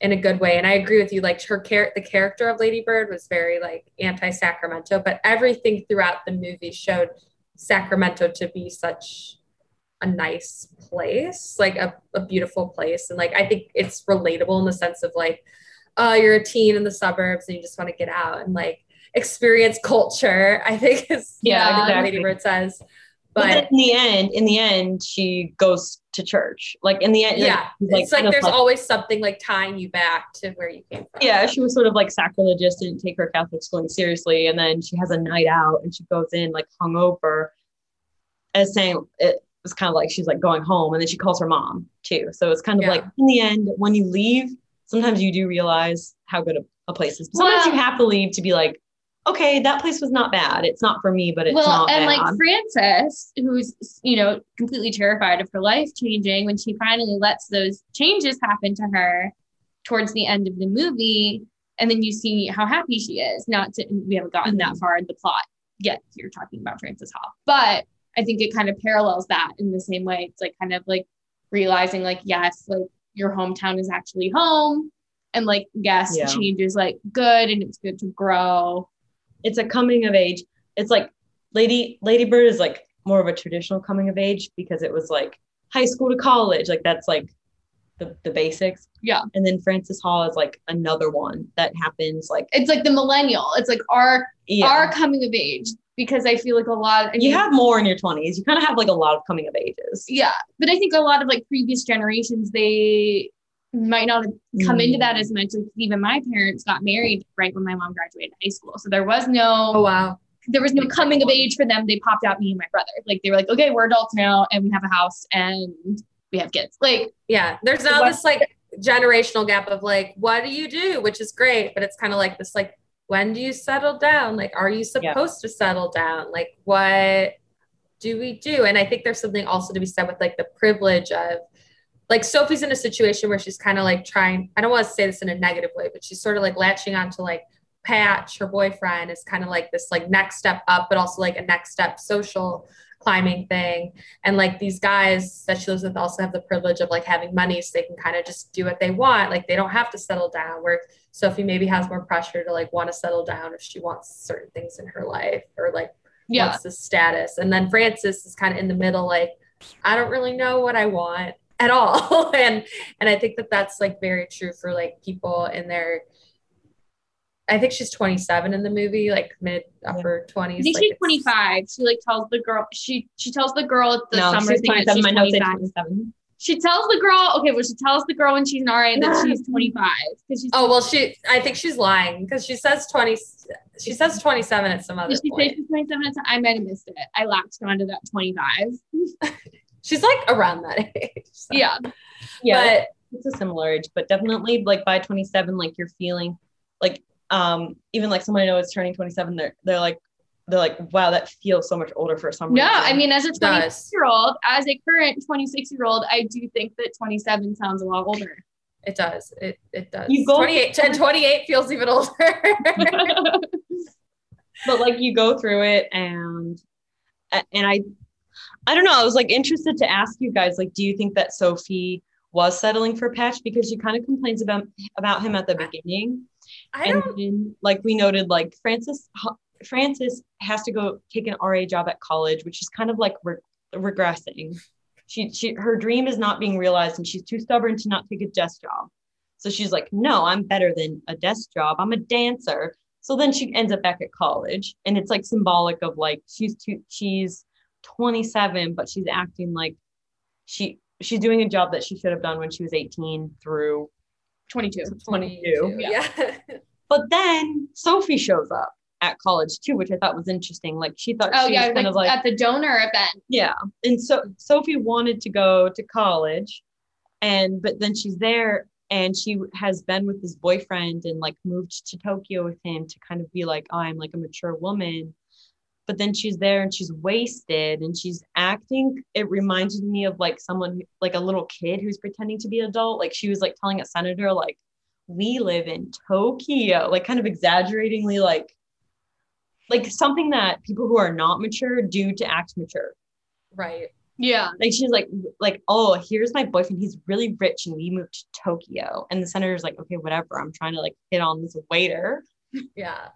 in a good way. And I agree with you. Like her char- the character of Lady Bird was very like anti-Sacramento, but everything throughout the movie showed Sacramento to be such a nice place, like a, a beautiful place. And like I think it's relatable in the sense of like, uh, you're a teen in the suburbs and you just want to get out and like experience culture. I think is yeah, exactly. Lady Bird says. But, but in the end, in the end, she goes to church. Like in the end, yeah, like, it's like there's like, always something like tying you back to where you came from. Yeah, she was sort of like sacrilegious, didn't take her Catholic schooling seriously, and then she has a night out and she goes in like hungover, as saying it was kind of like she's like going home, and then she calls her mom too. So it's kind of yeah. like in the end, when you leave, sometimes you do realize how good a, a place is. Sometimes well, you have to leave to be like, okay, that place was not bad. It's not for me, but it's well, and bad. like Frances, who's you know completely terrified of her life changing, when she finally lets those changes happen to her towards the end of the movie, and then you see how happy she is. Not to we haven't gotten that Mhm. far in the plot yet. You're talking about Frances Ha, but I think it kind of parallels that in the same way. It's like kind of like realizing like yes, like your hometown is actually home, and like yes, Yeah. change is like good and it's good to grow. It's a coming of age. It's like Lady Lady Bird is like more of a traditional coming of age because it was like high school to college. Like that's like the, the basics. Yeah. And then Frances Ha is like another one that happens like It's like the millennial. It's like our yeah. our coming of age because I feel like a lot. I you have more in your 20s. You kind of have like a lot of coming of ages. yeah, but I think a lot of like previous generations they might not have come into that Mm. as much. Like even my parents got married right when my mom graduated high school, so there was no Oh no wow. there was no coming of age for them. They popped out me and my brother. Like they were like, okay, we're adults now and we have a house and we have kids. Like Yeah. There's now What- this like generational gap of like, what do you do? Which is great, but it's kind of like this like, when do you settle down? Like, are you supposed to settle down? Like, what do we do? And I think there's something also to be said with like the privilege of like Sophie's in a situation where she's kind of like trying, I don't want to say this in a negative way, but she's sort of like latching onto like Patch, her boyfriend, is kind of like this like next step up, but also like a next step social climbing thing. And like these guys that she lives with also have the privilege of like having money so they can kind of just do what they want. Like they don't have to settle down. Where Sophie maybe has more pressure to like want to settle down if she wants certain things in her life or like yeah, what's the status. And then Frances is kind of in the middle, like, I don't really know what I want at all. and and I think that that's like very true for like people in their I think she's 27 in the movie, like mid upper 20s. I think like she's 25. She like tells the girl she she tells the girl at the no, summer she's thing that 27. she's My notes say 25. 27. She tells the girl, okay, well, she tells the girl when she's an RA that she's 25 because she's. Oh well, she. I think she's lying because she says twenty. She says twenty seven at some other Did she say point. she's 27? It's- I might have missed it. I latched onto that 25. She's like around that age. so. Yeah. Yeah. But it's a similar age, but definitely like by 27, like you're feeling like um even like someone I know is turning 27, they're they're like they're like, wow, that feels so much older for some reason. Yeah. I mean, as a It 26 does. year old, as a current 26 year old, I do think that 27 sounds a lot older. it does. It it does. You go- 28 and 28 feels even older. but like you go through it and and I I don't know, I was like interested to ask you guys, like, do you think that Sophie was settling for Patch because she kind of complains about about him at the beginning? I and don't. then, like we noted, like Frances Frances has to go take an RA job at college, which is kind of like re- regressing. She she her dream is not being realized, and she's too stubborn to not take a desk job. So she's like, no, I'm better than a desk job. I'm a dancer. So then she ends up back at college, and it's like symbolic of like she's too she's 27, but she's acting like she she's doing a job that she should have done when she was 18 through 22. 22. Yeah. But then Sophie shows up at college too, which I thought was interesting. Like she thought Oh, she yeah. was kind Like, of like at the donor event. yeah. And so Sophie wanted to go to college and but then she's there and she has been with this boyfriend and like moved to Tokyo with him to kind of be like, oh, I'm like a mature woman. But then she's there and she's wasted and she's acting. It reminds me of like someone like a little kid who's pretending to be adult. Like she was like telling a senator, like, we live in Tokyo, like kind of exaggeratingly like like something that people who are not mature do to act mature. right. Yeah. Like she's like, like, oh, here's my boyfriend. He's really rich, and we moved to Tokyo. And the senator's like, okay, whatever. I'm trying to like hit on this waiter. Yeah.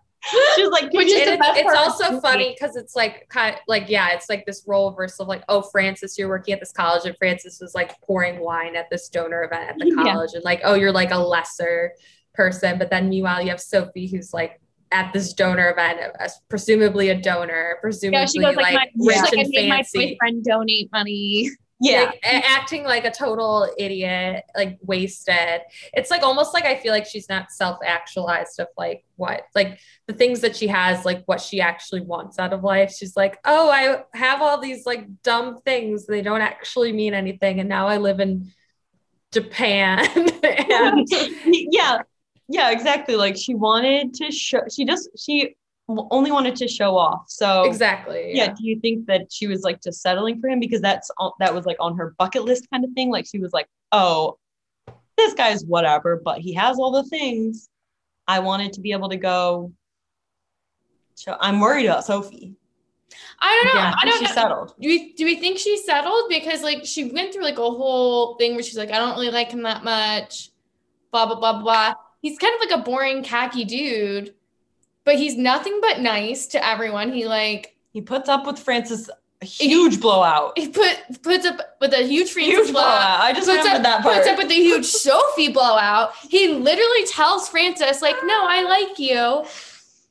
She's like, Which is And the it's, best it's part also funny because it's like kind like yeah, it's like this role reversal of like, oh, Frances, you're working at this college, and Frances was like pouring wine at this donor event at the Yeah. college, and like, oh, you're like a lesser person, but then meanwhile you have Sophie who's like at this donor event, as presumably a donor, presumably Yeah. She goes like, like, my, rich she's like I and made my fancy. boyfriend donate money. Yeah, like, acting like a total idiot, like wasted. It's like almost like I feel like she's not self-actualized of like what like the things that she has, like what she actually wants out of life. She's like, oh, I have all these like dumb things. They don't actually mean anything, and now I live in Japan. and yeah, yeah, exactly. Like she wanted to show. She just she only wanted to show off. So exactly. yeah. Do you think that she was like just settling for him because that's all, that was like on her bucket list kind of thing? Like she was like, oh, this guy's whatever, but he has all the things. I wanted to be able to go. So I'm worried about Sophie. I don't know. Yeah, I don't she's know. settled. Do we do we think she's settled? Because like she went through like a whole thing where she's like, I don't really like him that much. Blah blah blah blah. He's kind of like a boring khaki dude, but he's nothing but nice to everyone. He like He puts up with Frances a huge blowout. he put puts up with a huge Frances Huge blowout. blowout. I just puts remembered up, that part. puts up with a huge Sophie blowout. He literally tells Frances like, "No, I like you."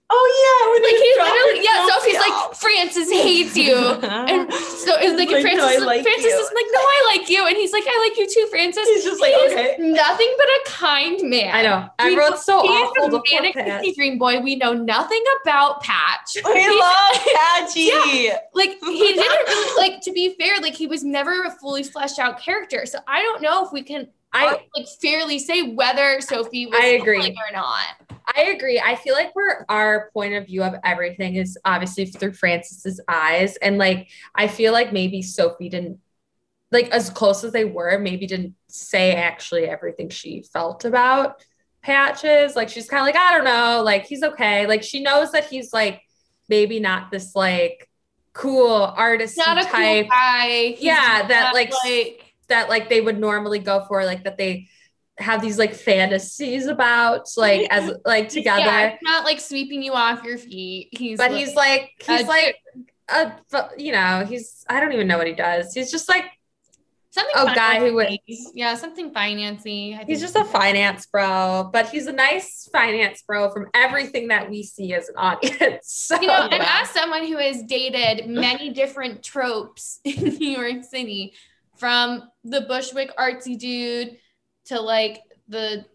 Oh yeah, he when literally, he's yeah. dropping Sophie's Sophie like, "Frances hates you," and so it's like, like, and "No, Frances, is- like Frances you." is like, "No, I like you," and he's like, "I like you too, Frances." He's just like, He okay. nothing but a kind man. I know. We- Everyone's so He awful is to a manic pixie dream boy. We know nothing about Patch. We He's- love Patchy. Yeah, like he didn't like to be fair like he was never a fully fleshed out character so i don't know if we can I like fairly say whether sophie was I agree. or not I agree. I feel like we're our point of view of everything is obviously through Frances's eyes. And like I feel like maybe Sophie didn't like as close as they were, maybe didn't say actually everything she felt about patches. Like she's kind of like, I don't know, like he's okay. Like she knows that he's like maybe not this like cool artist type cool guy He's Yeah, that, like, like that like they would normally go for, like that they have these like fantasies about like as like together. yeah, it's not like sweeping you off your feet he's but he's like he's a like a you know he's I don't even know what he does. He's just like something a guy who would- yeah something financy I he's just a finance bro, but he's a nice finance bro from everything that we see as an audience. So, you know, and Yeah. as someone who has dated many different tropes in New York City, from the Bushwick artsy dude to like the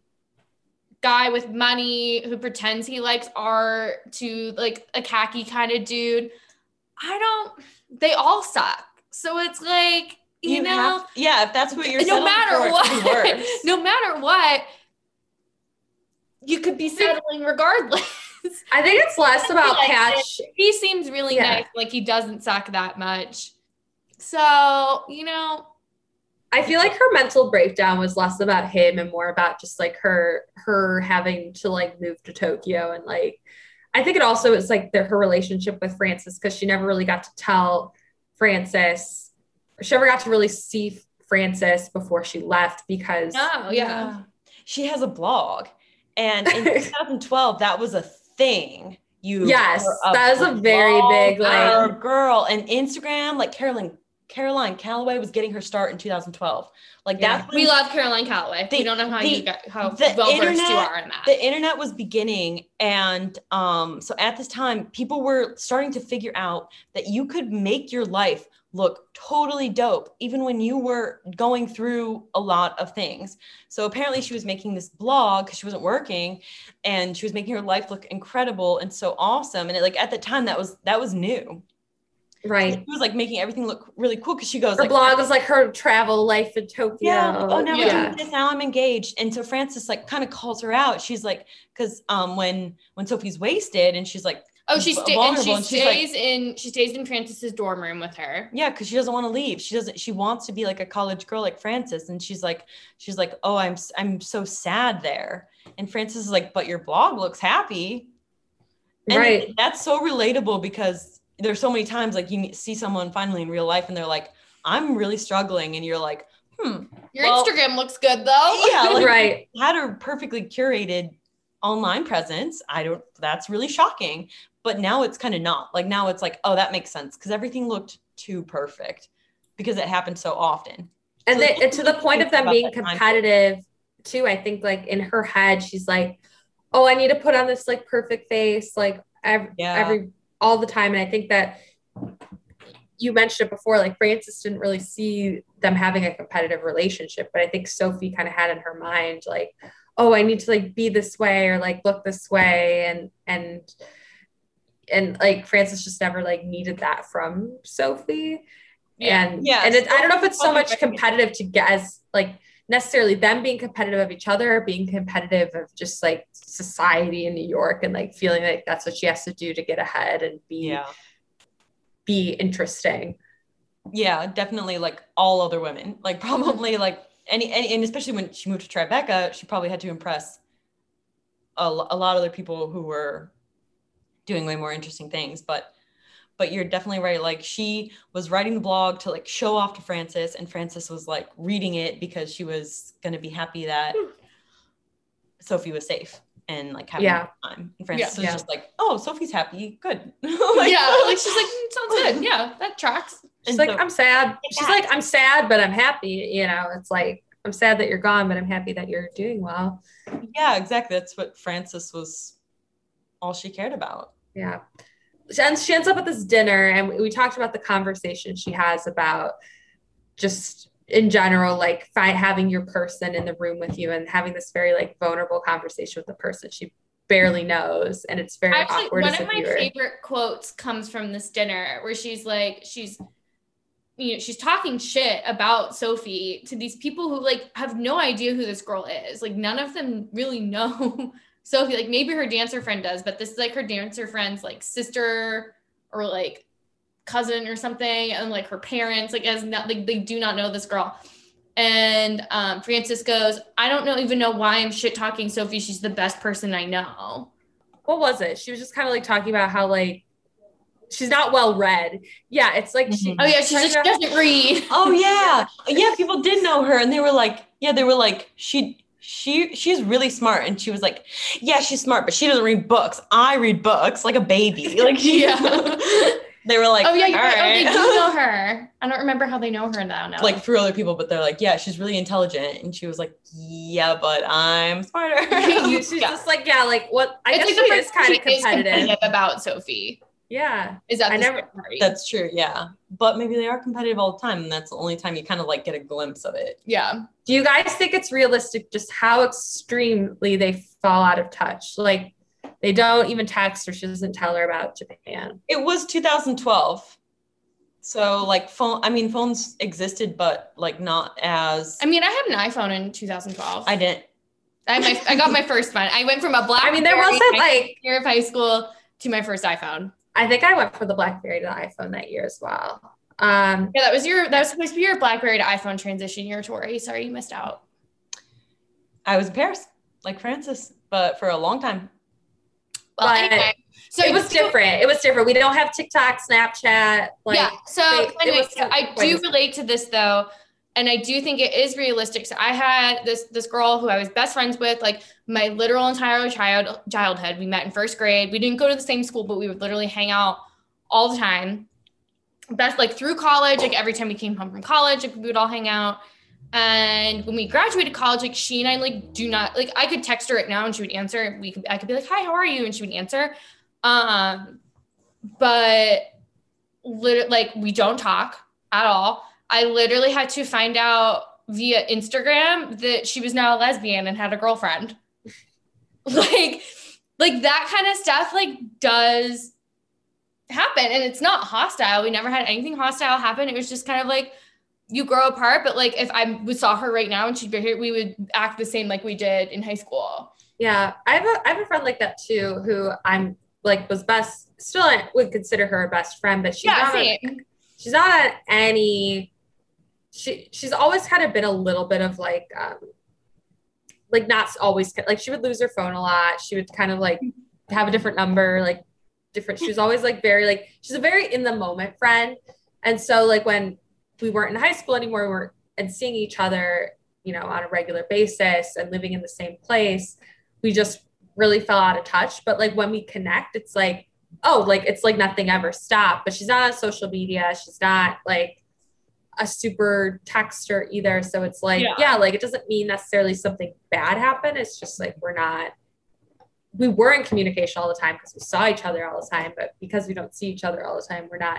guy with money who pretends he likes art to like a khaki kind of dude, I don't, they all suck. So it's like, you, know, have- yeah, if that's what you're no matter for, it could be what, no matter what, you could be settling regardless. I think it's less about Like, Patch. he seems really Yeah. nice, like he doesn't suck that much. So, you know, I feel like her mental breakdown was less about him and more about just like her her having to like move to Tokyo and like I think it also is like the, her relationship with Francis because she never really got to tell Francis she never got to really see Francis before she left because oh yeah. She has a blog. And in 2012, that was a thing. You Yes, that was a very big, like- girl. And Instagram, like Caroline Caroline Calloway was getting her start in 2012. Like Yeah. that's We love Caroline Calloway. The- we don't know how the- you got how well versed you are in that. the internet was beginning and um so at this time people were starting to figure out that you could make your life look totally dope even when you were going through a lot of things so apparently she was making this blog because she wasn't working and she was making her life look incredible and so awesome and it, like at the time that was that was new right. she was like making everything look really cool because she goes Her like blog was like her travel life in Tokyo. yeah. Oh, now we're Yeah. doing this. Now I'm engaged. And so Frances like kind of calls her out. She's like, because um when when Sophie's wasted and she's like, oh, she v- stays and she and she's like- stays in she stays in Frances's dorm room with her. yeah, because she doesn't want to leave. She doesn't. She wants to be like a college girl like Frances. And she's like, she's like, oh, I'm I'm so sad there. And Frances is like, but your blog looks happy. And Right. That's so relatable because there's so many times like you see someone finally in real life and they're like, I'm really struggling, and you're like, hmm, Your Well- Instagram looks good though. yeah, like, right. had a perfectly curated online presence. I don't, that's really shocking. But now it's kind of not. Like now it's like, oh, that makes sense because everything looked too perfect because it happened so often. and, So they, and to the point of them being that time. competitive too i think like in her head she's like oh i need to put on this like perfect face like every, Yeah. every all the time. And i think that you mentioned it before like frances didn't really see them having a competitive relationship but i think sophie kind of had in her mind like oh i need to like be this way or like look this way. And and and like frances just never like needed that from sophie. And Yeah, and it, I don't know if it's so much competitive to get as like necessarily them being competitive of each other, being competitive of just like society in New York and like feeling like that's what she has to do to get ahead and be Yeah. be interesting. Yeah, definitely like all other women. Like probably like any, any and especially when she moved to Tribeca, she probably had to impress a, a lot of other people who were doing way more interesting things but but you're definitely right like she was writing the blog to like show off to frances and frances was like reading it because she was going to be happy that sophie was safe and like having Yeah. a good time and frances was Yeah. just like oh sophie's happy good yeah, like she's like, "Mm, sounds good. Yeah, that tracks. She's And like, so- I'm sad. She's like, I'm sad, but I'm happy. You know, it's like, I'm sad that you're gone, but I'm happy that you're doing well. yeah exactly that's what frances was all she cared about Yeah. She ends, she ends up at this dinner, and we, we talked about the conversation she has about just in general, like fi- having your person in the room with you and having this very like vulnerable conversation with the person she barely knows. And it's very Actually, awkward one of my viewer. favorite quotes comes from this dinner where she's like, she's, you know, she's talking shit about Sophie to these people who like have no idea who this girl is. Like none of them really know Sophie. Like maybe her dancer friend does, but this is like her dancer friend's like sister or like cousin or something, and like her parents like as not like they do not know this girl. And um, Frances goes, I don't know even know why I'm shit talking Sophie. She's the best person I know. what was it? She was just kind of like talking about how like she's not well read. Yeah, it's like she. Mhm. Oh yeah, she just Kind doesn't read. Oh yeah, yeah. People did know her, and they were like, yeah, they were like, she, she, she's really smart, and she was like, yeah, she's smart, but she doesn't read books. I read books like a baby. Like she, Yeah. they were like, oh yeah, you're "All right. Oh, they do know her. I don't remember how they know her now. now. like through other people, but they're like, yeah, she's really intelligent, and she was like, yeah, but I'm smarter. she's Yeah. just like yeah, like what I it's guess like she the is first kind of competitive. competitive about Sophie. Yeah, Is that I never- scary? That's true, yeah. But maybe they are competitive all the time, and that's the only time you kind of like get a glimpse of it. yeah. Do you guys think it's realistic just how extremely they fall out of touch? Like they don't even text or she doesn't tell her about Japan. It was 2012. So like phone I mean phones existed but like not as I mean, I had an iPhone in 2012. I didn't I, my, I got my first one. I went from a black. I mean, there wasn't like year of high school to my first iPhone. I think I went for the BlackBerry to the iPhone that year as well. Um, Yeah, that was your that was supposed to be your BlackBerry to iPhone transition year, Tori. Sorry you missed out. I was in Paris, like Francis, but for a long time. Well, But anyway, so it was you- different. It was different. We don't have TikTok, Snapchat. Like, yeah. So they- anyway, was so I do a- relate to this though, and I do think it is realistic. So I had this this girl who I was best friends with, like my literal entire child childhood. We met in first grade. We didn't go to the same school, but we would literally hang out all the time. Best like through college, like every time we came home from college, like we would all hang out. And when we graduated college, like she and I like do not like I could text her right now and she would answer. We could I could be like, "Hi, how are you?" and she would answer. Um, but literally, like we don't talk at all. I literally had to find out via Instagram that she was now a lesbian and had a girlfriend. like, like that kind of stuff, like does happen, and it's not hostile. We never had anything hostile happen. It was just kind of like you grow apart. But like if I saw her right now and she'd be here, we would act the same like we did in high school. Yeah, I have a I have a friend like that too, who I'm like was best still I would consider her a best friend, but she's yeah, not same. she's not any she she's always kind of been a little bit of like um like not always like she would lose her phone a lot. She would kind of like have a different number, like different. She was always like very like she's a very in the moment friend. And so like when we weren't in high school anymore, we weren't and seeing each other, you know, on a regular basis and living in the same place, we just really fell out of touch. But like when we connect, it's like, oh, like it's like nothing ever stopped. But she's not on social media. She's not like a super texter either. So it's like, Yeah. yeah. like it doesn't mean necessarily something bad happened. It's just like we're not we were in communication all the time because we saw each other all the time, but because we don't see each other all the time, we're not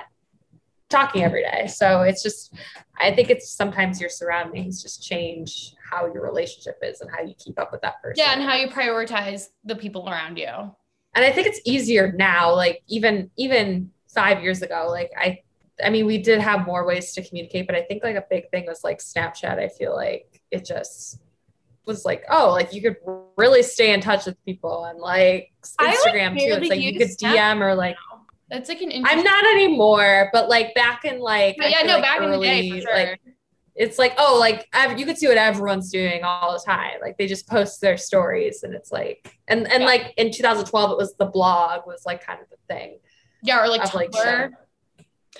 talking every day. So it's just, I think it's sometimes your surroundings just change how your relationship is and how you keep up with that person. Yeah, and how you prioritize the people around you. and I think it's easier now, like even, even five years ago, like I, I mean, we did have more ways to communicate, but I think like a big thing was like Snapchat. I feel like it just was like, oh, like you could really stay in touch with people and like I, like, Instagram too. It's like you could DM or like That's like an I'm not anymore, but like back in like yeah, no, like back in the day, for sure. like it's like oh like you can see what everyone's doing all the time like they just post their stories and it's like and and Yeah. like in 2012 it was the blog was like kind of the thing Yeah, or like Of, like, Tumblr.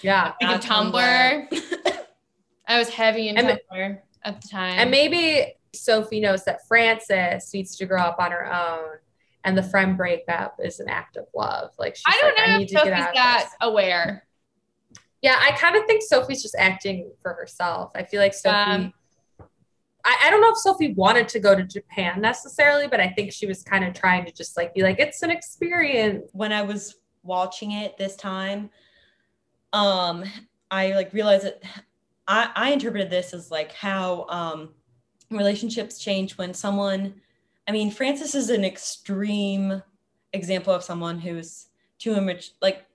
Yeah Think of Yeah, Tumblr. I was heavy in And- Tumblr at the time. and maybe sophie knows that frances needs to grow up on her own and the friend breakup is an act of love like she's I don't like, know need if to get Sophie's out of that aware. Yeah, I kind of think Sophie's just acting for herself. I feel like Sophie. Um, I, I don't know if Sophie wanted to go to Japan necessarily, but I think she was kind of trying to just like be like, it's an experience. when I was watching it this time, um, I like realized that I, I interpreted this as like how um, relationships change when someone, I mean, Frances is an extreme example of someone who's too immature. Like,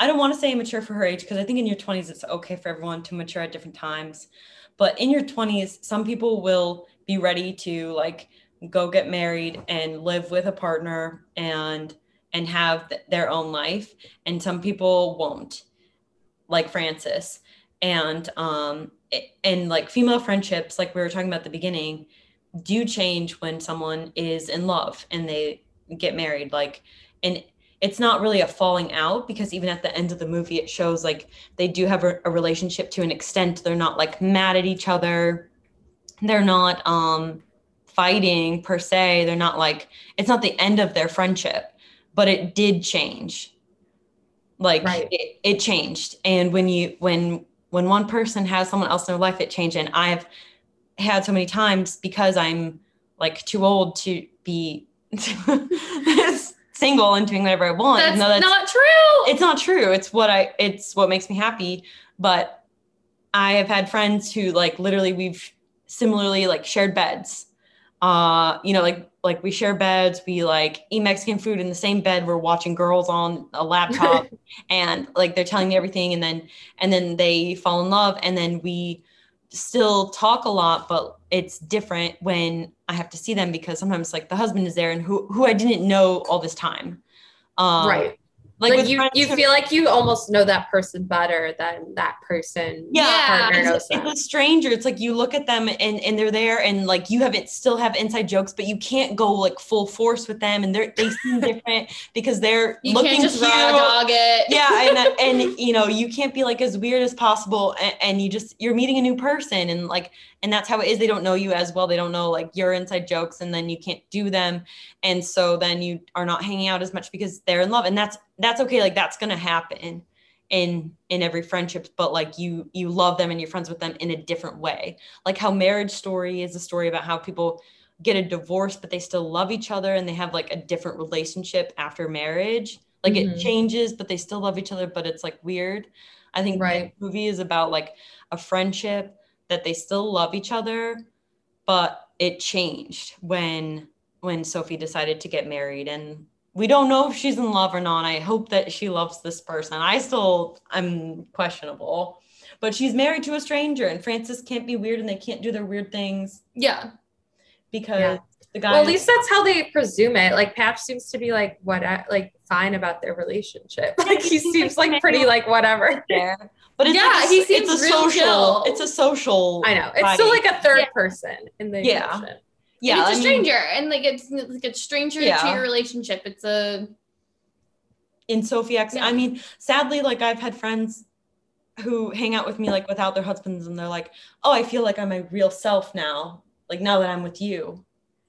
I don't want to say immature for her age because I think in your 20s it's okay for everyone to mature at different times. But in your 20s, some people will be ready to like go get married and live with a partner and and have th- their own life and some people won't like frances and um and like female friendships like we were talking about at the beginning do change when someone is in love and they get married. Like and it's not really a falling out because even at the end of the movie it shows like they do have a, a relationship to an extent. They're not like mad at each other. They're not um fighting per se. They're not like it's not the end of their friendship but it did change like Right. it, it changed. And when you when when one person has someone else in their life it changed. And i've had so many times because i'm like too old to be single and doing whatever i want That's, even though not true. it's not true. It's what i it's what makes me happy. But i have had friends who like literally we've similarly like shared beds. Uh you know like like we share beds we like eat mexican food in the same bed we're watching girls on a laptop and like they're telling me everything and then and then they fall in love and then we still talk a lot but it's different when i have to see them because sometimes like the husband is there and who who i didn't know all this time um right. Like, Like, you, you feel like you almost know that person better than that person. yeah, partner it's, it's a stranger it's like you look at them and and they're there and like you have it still have inside jokes but you can't go like full force with them and they're they seem different because they're you looking can't just cute dog it. yeah and uh, and you know you can't be like as weird as possible and, and you just you're meeting a new person and like and that's how it is. They don't know you as well. They don't know like your inside jokes and then you can't do them. And so then you are not hanging out as much because they're in love. And that's that's okay. Like that's gonna happen in in every friendship but like you you love them and you're friends with them in a different way. Like how marriage story is a story about how people get a divorce but they still love each other and they have like a different relationship after marriage. Like it Mhm. changes but they still love each other but it's like weird. I think Right. the movie is about like a friendship that they still love each other but it changed when when sophie decided to get married and we don't know if she's in love or not i hope that she loves this person i still i'm questionable but she's married to a stranger and frances can't be weird and they can't do their weird things Yeah. because Yeah. the guy well, at least that's how they presume it. Like Patch seems to be like what, like fine about their relationship. Like he seems like pretty like whatever. But it's Yeah, like a, he it's seems a real social chill. it's a social I know it's still like a third Yeah. person in the Yeah. Yeah, yeah it's a I mean, stranger, and like it's like a stranger to your relationship. It's a in Sophie X. Yeah. I mean, sadly, like I've had friends who hang out with me like without their husbands, and they're like, "Oh, I feel like I'm my real self now. Like now that I'm with you."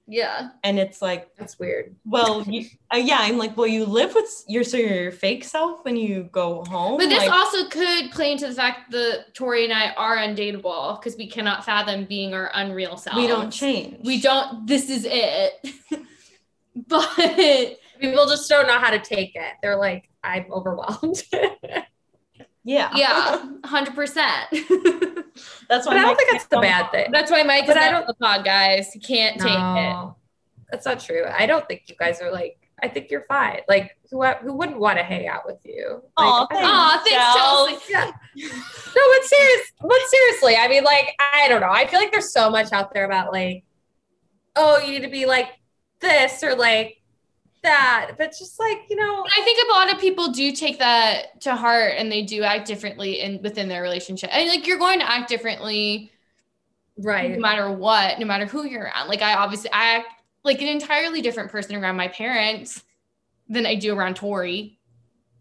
Yeah. And it's like, That's weird. well, you, uh, yeah, I'm like, well, you live with your so you're your fake self when you go home. But this like, also could play into the fact that Tori and I are undateable because we cannot fathom being our unreal selves. we don't change. We don't. This is it. but People just don't know how to take it. They're like, I'm overwhelmed. but Yeah, yeah, hundred percent. That's why I don't think that's the bad thing. That's why Mike is But I not don't- on the pod, guys. He can't take it. That's not true. I don't think you guys are like. I think you're fine. Like who who wouldn't want to hang out with you? Like, Aw, I don't- Aw, thanks, Chelsea. Yeah. No, but serious. But seriously, I mean, like, I don't know. I feel like there's so much out there about like, oh, you need to be like this or like that. But just like, you know, I think a lot of people do take that to heart and they do act differently in within their relationship. And like you're going to act differently right. no matter what, no matter who you're around. Like I obviously I act like an entirely different person around my parents than I do around Tori.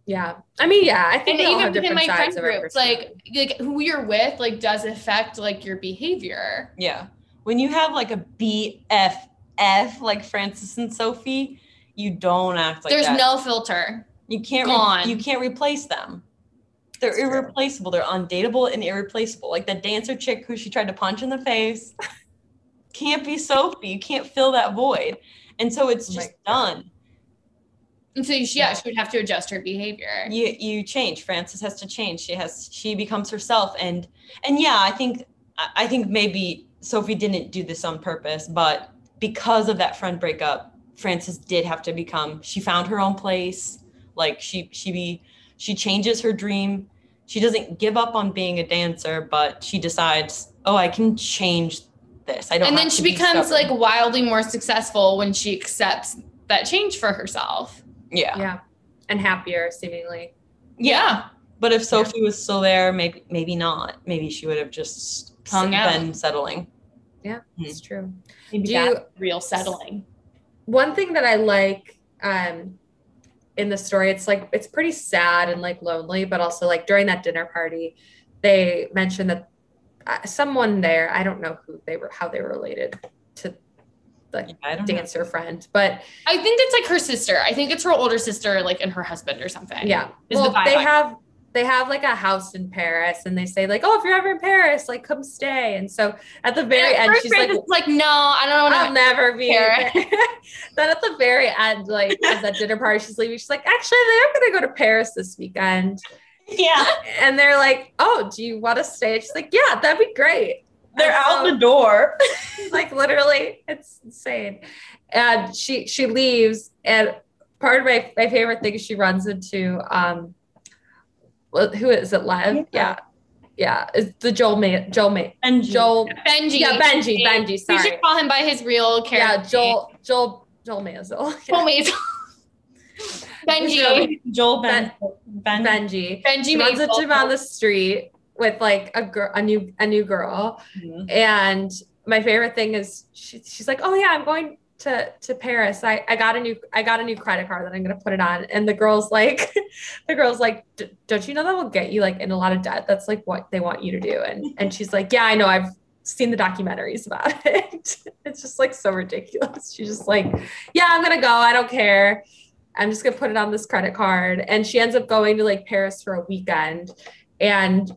Yeah. I mean, yeah, I think And even have within different my friend sides groups, like like who you're with, like does affect like your behavior. Yeah. When you have like a BFF like Frances and Sophie, you don't act like There's that. no filter. you can't re- gone. you can't replace them. They're That's true. irreplaceable. They're undateable and irreplaceable. Like the dancer chick who she tried to punch in the face can't be Sophie. You can't fill that void. And so it's Oh my just done. And so she, yeah, she would have to adjust her behavior. you you change frances has to change she has she becomes herself and and yeah i think I- i think maybe sophie didn't do this on purpose but because of that friend breakup frances did have to become she found her own place like she she be she changes her dream she doesn't give up on being a dancer but she decides oh i can change this i don't And have then she be becomes stubborn." like wildly more successful when she accepts that change for herself. yeah yeah. And happier, seemingly. yeah but if sophie was still there maybe maybe not maybe she would have just Hung been settling Yeah, Hmm. it's true. Maybe Do that's real settling. One thing that I like um in the story, it's like it's pretty sad and like lonely, but also like during that dinner party, they mentioned that uh, someone there, I don't know who they were, how they were related to the Yeah, I don't know. dancer friend, but I think it's like her sister. I think it's her older sister, like and her husband or something. yeah, well, the they have they have like a house in Paris, and they say like, oh, if you're ever in Paris, like come stay. And so at the very at end, she's like, like, no, I don't I'll never be. Paris. then at the very end, like at that dinner party, she's leaving. She's like, actually, I think I'm gonna go to Paris this weekend. Yeah, And they're like, oh, do you want to stay? She's like, yeah, that'd be great. they're And out so- the door. like literally, it's insane. And she she leaves, and part of my my favorite thing is she runs into um, who is it? Lev? Yeah. Yeah, yeah, it's the Joel May Joel May And Joel. Benji. Yeah, Benji. Benji. We Sorry. should call him by his real character. Yeah, Joel Joel Joel Mansell. Joel Maisel. Benji. Joel Ben, ben, Benji. Benji She runs into him on the street with like a girl, a new, a new girl. Mhm. And my favorite thing is she, she's like, "Oh yeah, I'm going to to Paris. I, I got a new I got a new credit card that I'm gonna put it on." And the girl's like, the girl's like, "Don't you know that will get you like in a lot of debt? That's like what they want you to do." And and she's like, "Yeah, I know. I've seen the documentaries about it. it's just like so ridiculous. She's just like, "Yeah, I'm gonna go. I don't care." I'm just gonna put it on this credit card. And she ends up going to like Paris for a weekend and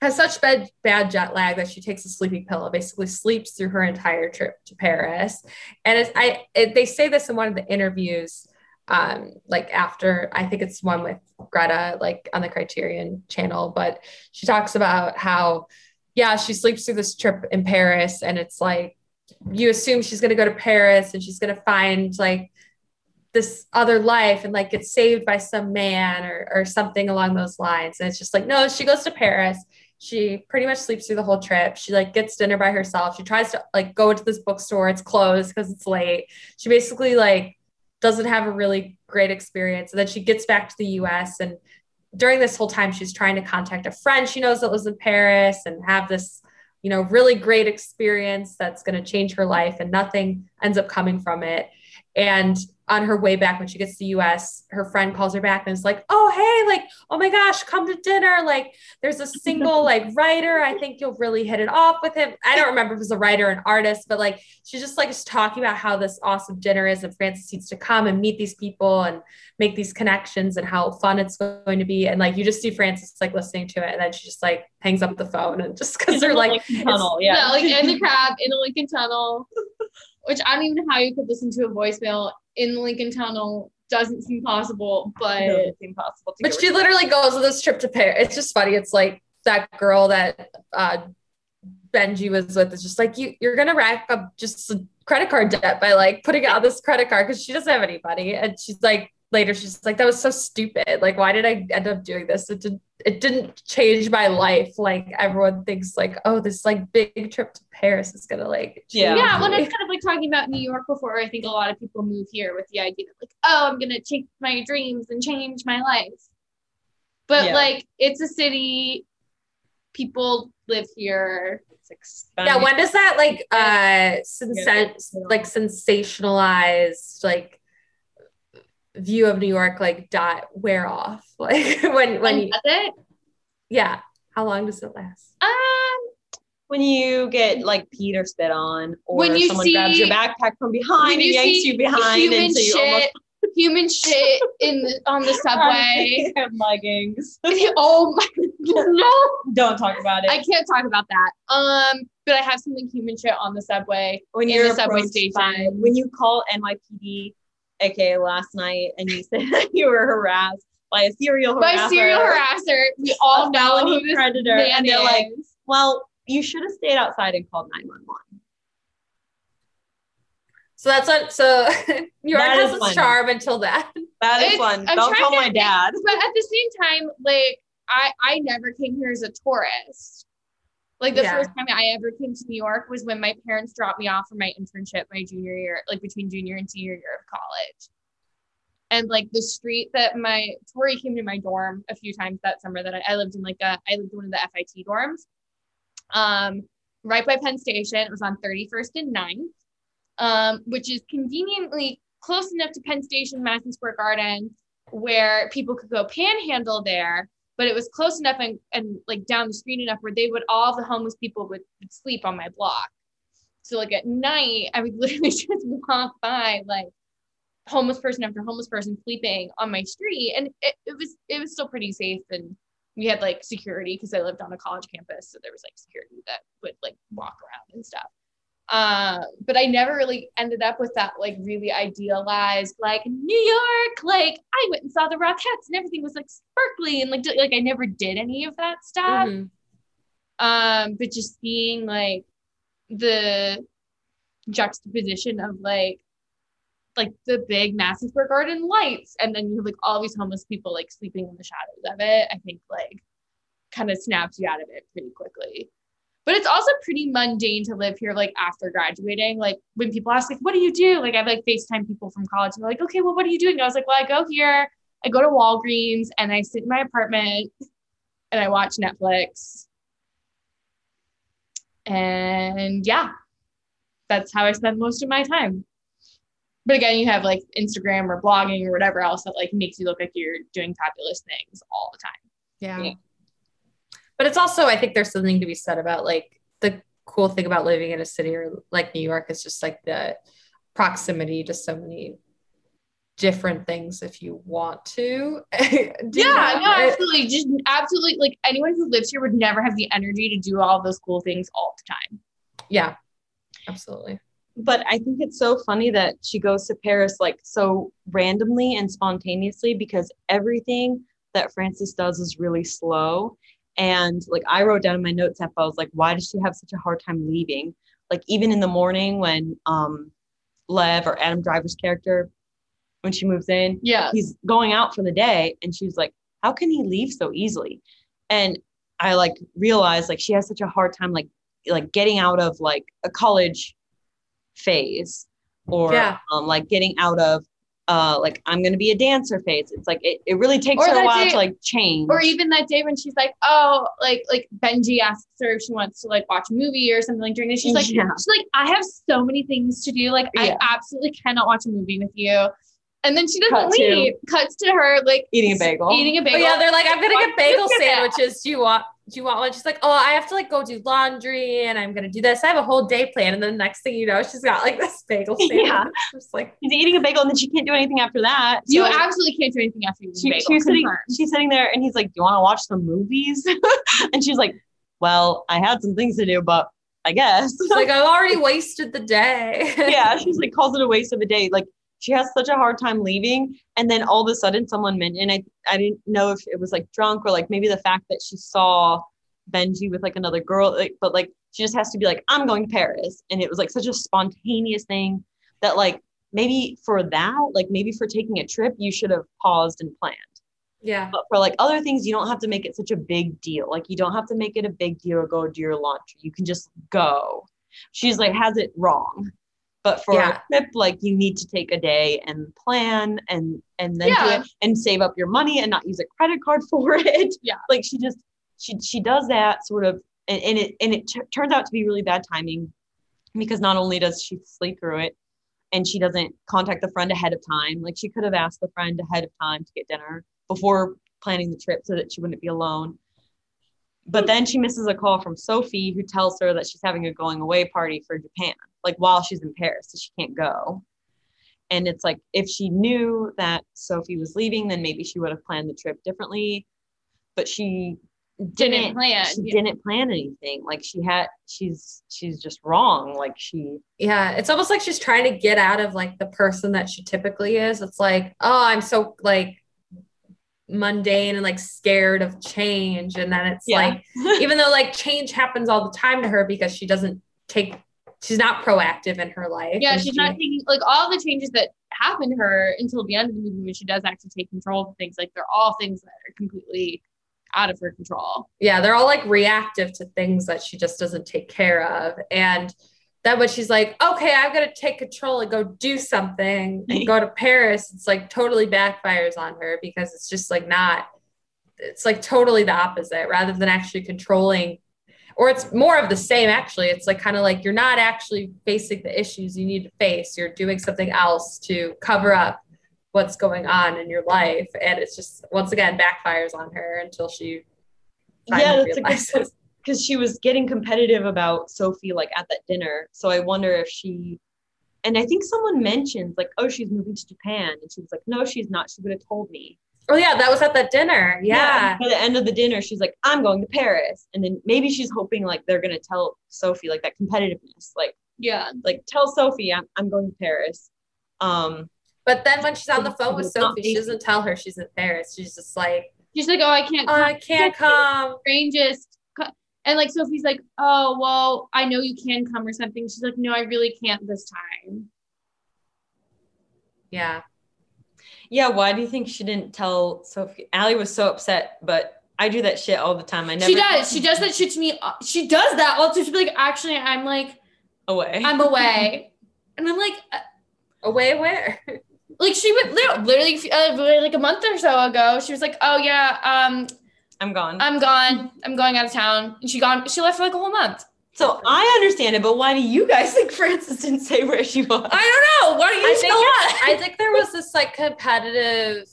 has such bad bad jet lag that she takes a sleeping pill basically sleeps through her entire trip to Paris. And it's I it, they say this in one of the interviews, um, like after I think it's one with Greta, like on the Criterion channel, but she talks about how yeah, she sleeps through this trip in Paris and it's like you assume she's gonna go to Paris and she's gonna find like this other life and like get saved by some man or, or something along those lines. And it's just like, no, she goes to Paris. She pretty much sleeps through the whole trip. She like gets dinner by herself. She tries to like go into this bookstore. It's closed because it's late. She basically like doesn't have a really great experience. And then she gets back to the US and during this whole time she's trying to contact a friend she knows that lives in Paris and have this you know really great experience that's going to change her life and nothing ends up coming from it and on her way back when she gets to the US, her friend calls her back and is like, "Oh, hey, like, oh my gosh, come to dinner. Like, there's a single like writer. I think you'll really hit it off with him." I don't remember if it was a writer or an artist, but like she's just like just talking about how this awesome dinner is and Frances needs to come and meet these people and make these connections and how fun it's going to be. And like you just see Frances like listening to it and then she just like hangs up the phone and just because they're like tunnel. Yeah. Yeah, like in the crab in the Lincoln Tunnel, which I don't even know how you could listen to a voicemail in the Lincoln Tunnel. Doesn't seem possible, but It doesn't seem possible to But she rid of literally goes on this trip to Paris. It's just funny. It's like that girl that uh, Benji was with is just like you. You're gonna rack up just credit card debt by like putting out this credit card because she doesn't have any money. And she's like later, she's like, that was so stupid. Like, why did I end up doing this? It didn't. It didn't change my life. Like everyone thinks like, oh, this like big trip to Paris is gonna like. Yeah. change yeah, well, me. that's kind of like talking about New York before. I think a lot of people move here with the idea that like, oh, I'm gonna chase my dreams and change my life. But Yeah. like, it's a city people live here. Yeah, when does that like uh sensa- like sensationalized like view of New York like dot wear off? Like when when you, it? yeah, how long does it last? Um, when you get like peed or spit on, or When you someone grabs your backpack from behind and you yanks you behind, human and so you almost shit, human shit in the, on the subway. leggings. oh my no, Don't talk about it. I can't talk about that. Um, but I have something human shit on the subway. when in you're the subway station. by- when you call NYPD, aka last night, and you said that you were harassed by a serial harasser, By serial harasser, we all a know who this predator, man and they're like, is. well, you should have stayed outside and called 911. So that's what so New York has is its fun. charm until then. That is It's- fun. I'm Don't trying call my think- dad. but at the same time, like I I never came here as a tourist. Like the Yeah. first time I ever came to New York was when my parents dropped me off for my internship my junior year, like between junior and senior year of college. And like the street that my Tori came to my dorm a few times that summer that I, I lived in like a I lived in one of the FIT dorms. Um, right by Penn Station. It was on 31st and 9th, um, which is conveniently close enough to Penn Station, Madison Square Garden, where people could go panhandle there, but it was close enough and, and like down the street enough where they would all the homeless people would, would sleep on my block. So like at night, I would literally just walk by like homeless person after homeless person sleeping on my street, and it, it was it was still pretty safe and we had like security because I lived on a college campus, so there was like security that would like walk around and stuff. Uh, but I never really ended up with that like really idealized like New York. Like I went and saw the Rockettes and everything was like sparkly and like d- like I never did any of that stuff. Mhm. Um, but just seeing like the juxtaposition of like like the big Madison Square Garden lights, and then you have like all these homeless people like sleeping in the shadows of it. I think like kind of snaps you out of it pretty quickly. But it's also pretty mundane to live here like after graduating. Like when people ask like, what do you do? Like I've like FaceTime people from college and they're like, okay, well, what are you doing? And I was like, well, I go here, I go to Walgreens and I sit in my apartment and I watch Netflix. And yeah, that's how I spend most of my time. But again, you have like Instagram or blogging or whatever else that like makes you look like you're doing fabulous things all the time. Yeah. Yeah. But it's also, I think there's something to be said about like the cool thing about living in a city or like New York is just like the proximity to so many different things if you want to. do yeah, no, absolutely. Just absolutely like anyone who lives here would never have the energy to do all those cool things all the time. yeah, absolutely. But I think it's so funny that she goes to Paris like so randomly and spontaneously because everything that Frances does is really slow. And like I wrote down in my notes app, I was like, why does she have such a hard time leaving? Like even in the morning when um Lev or Adam Driver's character, when she moves in, Yeah. he's going out for the day and she's like how can he leave so easily and i like realized like she has such a hard time like like getting out of like a college phase or Yeah. um, like getting out of uh like i'm gonna be a dancer phase it's like it, it really takes Or her a while day- to like change Or even that day when she's like, oh, like like Benji asks her if she wants to like watch a movie or something like during this. She's like, Yeah. she's like, I have so many things to do. Like, Yeah. I absolutely cannot watch a movie with you. And then she doesn't Cut to- leave. Cuts to her like eating a bagel Eating a Oh bagel. yeah, they're like, I'm gonna get bagel Look at that. sandwiches. Do you want? Do you want one? She's like, oh, I have to like go do laundry and I'm gonna do this. I have a whole day plan, and then the next thing you know, she's got like this bagel sandwich. Yeah. Just like, he's eating a bagel and then she can't do anything after that You absolutely can't do anything after you she, bagel. she's sitting she's sitting there and he's like do you want to watch some movies and she's like well i had some things to do but i guess like, I've already wasted the day. yeah she's like calls it a waste of a day like she has such a hard time leaving and then all of a sudden someone mentioned and i i didn't know if it was like drunk or like maybe the fact that she saw benji with like another girl like, but like she just has to be like i'm going to paris and it was like such a spontaneous thing that like maybe for that like maybe for taking a trip you should have paused and planned yeah. but for like other things, you don't have to make it such a big deal. Like you don't have to make it a big deal to go do your laundry. You can just go. She's like has it wrong. But for Yeah. a trip, like you need to take a day and plan and and then Yeah. do it and save up your money and not use a credit card for it. Yeah. Like she just she she does that sort of and, and it and it t- turns out to be really bad timing because not only does she sleep through it and she doesn't contact the friend ahead of time like she could have asked the friend ahead of time to get dinner before planning the trip so that she wouldn't be alone but then she misses a call from sophie who tells her that she's having a going away party for japan like while she's in paris so she can't go and it's like if she knew that sophie was leaving then maybe she would have planned the trip differently but she Didn't didn't plan, she yeah. didn't plan anything like she had she's she's just wrong like she Yeah, it's almost like she's trying to get out of like the person that she typically is. It's like, oh, I'm so like mundane and like scared of change. And then it's Yeah. like, even though like change happens all the time to her because she doesn't take, she's not proactive in her life. Yeah, she's she- not taking like all the changes that happen to her until the end of the movie when she does actually take control of things. Like they're all things that are completely out of her control. yeah, they're all like reactive to things that she just doesn't take care of. And then when she's like, okay, I'm gonna take control and go do something and go to Paris, it's like totally backfires on her because it's just like not, it's like totally the opposite rather than actually controlling. Or it's more of the same, actually. It's like kind of like you're not actually facing the issues you need to face. You're doing something else to cover up what's going on in your life. And it's just, once again, backfires on her until she yeah that's a good point because she was getting competitive about sophie like at that dinner so i wonder if she and i think someone mentioned like oh she's moving to japan and she was like no she's not she would have told me Oh yeah, that was at that dinner. Yeah. by the end of the dinner she's like i'm going to paris and then maybe she's hoping like they're gonna tell sophie like that competitiveness like Yeah. like tell sophie i'm, I'm going to paris um But then when she's on the phone with Sophie, she doesn't tell her she's in Paris. She's just like, She's like, oh, I can't oh, come. I can't come. strangest. And like Sophie's like, oh well, I know you can come or something. She's like, no, I really can't this time. Yeah. yeah why do you think she didn't tell sophie Allie was so upset but i do that shit all the time i never she does. She does that shit to me. She does that all the time. Be like, actually, I'm like, away I'm away, and I'm like, uh, Away where? like she would literally, literally uh, like a month or so ago. She was like, oh yeah, um, i'm gone I'm gone. I'm going out of town, and she gone. She left for like a whole month. So I understand it, but why do you guys think Frances didn't say where she was? I don't know. Why don't I you think, still? I think there was this like competitive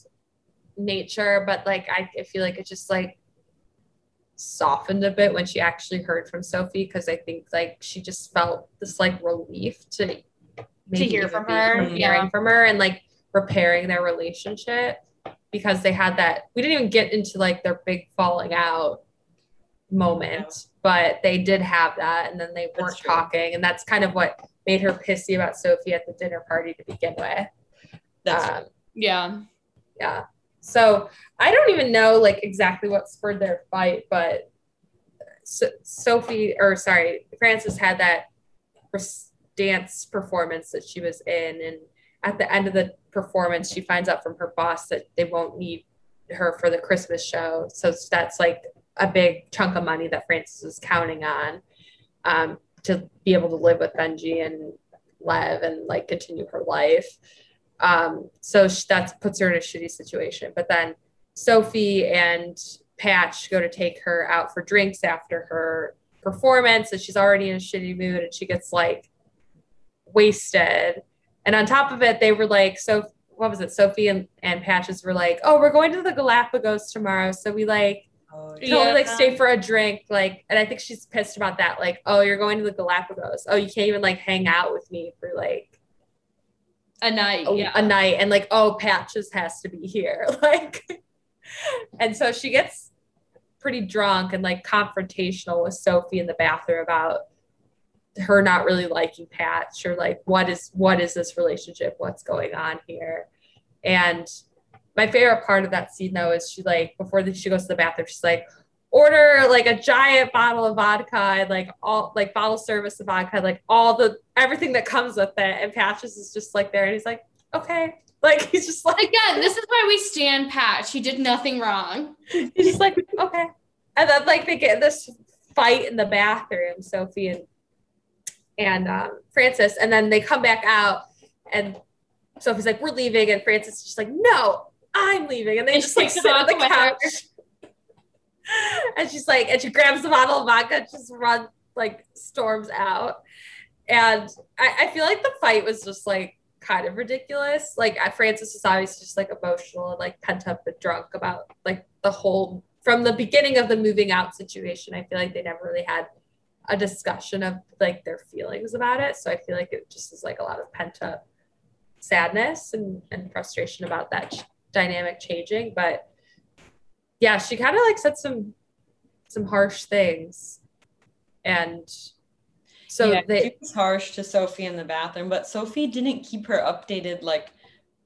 nature, but like I, I feel like it just like softened a bit when she actually heard from Sophie because I think like she just felt this like relief to to hear from be her, hearing yeah. from her and like repairing their relationship because they had that we didn't even get into like their big falling out moment but they did have that and then they weren't talking and that's kind of what made her pissy about sophie at the dinner party to begin with. That's um, Yeah. yeah. So i don't even know like exactly what spurred their fight but so- sophie or sorry frances had that dance performance that she was in and at the end of the performance she finds out from her boss that they won't need her for the christmas show so that's like a big chunk of money that frances is counting on um, to be able to live with benji and lev and like continue her life um, so that puts her in a shitty situation. But then Sophie and Patch go to take her out for drinks after her performance, and she's already in a shitty mood, and she gets like wasted. And on top of it, they were like, so what was it? Sophie and, and Patches were like, oh, we're going to the Galapagos tomorrow. So we like oh, totally Yeah. like stay for a drink. Like, and I think she's pissed about that. Like, oh, you're going to the Galapagos. Oh, you can't even like hang out with me for like A night. a, yeah. a night and like oh patches has to be here like and so she gets pretty drunk and like confrontational with sophie in the bathroom about her not really liking patch or like what is what is this relationship? What's going on here? And my favorite part of that scene though is she like before the, she goes to the bathroom she's like order like a giant bottle of vodka and like all like bottle service of vodka like all the everything that comes with it. And patches is just like there and he's like okay. Like he's just like Again, this is why we stand Patch. He did nothing wrong. he's just like okay. And then like they get this fight in the bathroom sophie and and um, frances and then they come back out and sophie's like we're leaving and frances is just like no i'm leaving and they And just like sit on the the dog with her. couch and she's like, and she grabs the bottle of vodka, just runs, like, storms out. And I, I feel like the fight was just like kind of ridiculous. Like, Frances is obviously just like emotional and like pent up and drunk about like the whole from the beginning of the moving out situation. I feel like they never really had a discussion of like their feelings about it. So I feel like it just is like a lot of pent up sadness and, and frustration about that ch- dynamic changing. But yeah, she kind of like said some some harsh things. And so yeah, they she was harsh to Sophie in the bathroom, but Sophie didn't keep her updated like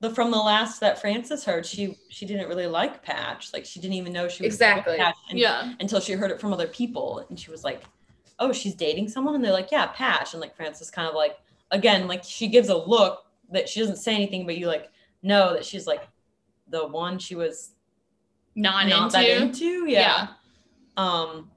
the from the last that Frances heard, she she didn't really like Patch. Like she didn't even know she was Exactly. Patch and- Yeah. until she heard it from other people, and she was like, "Oh, she's dating someone," and they're like, "Yeah, Patch," and like Frances kind of like again like she gives a look that she doesn't say anything, but you like know that she's like the one she was Not, not into. that into. Yeah. Um.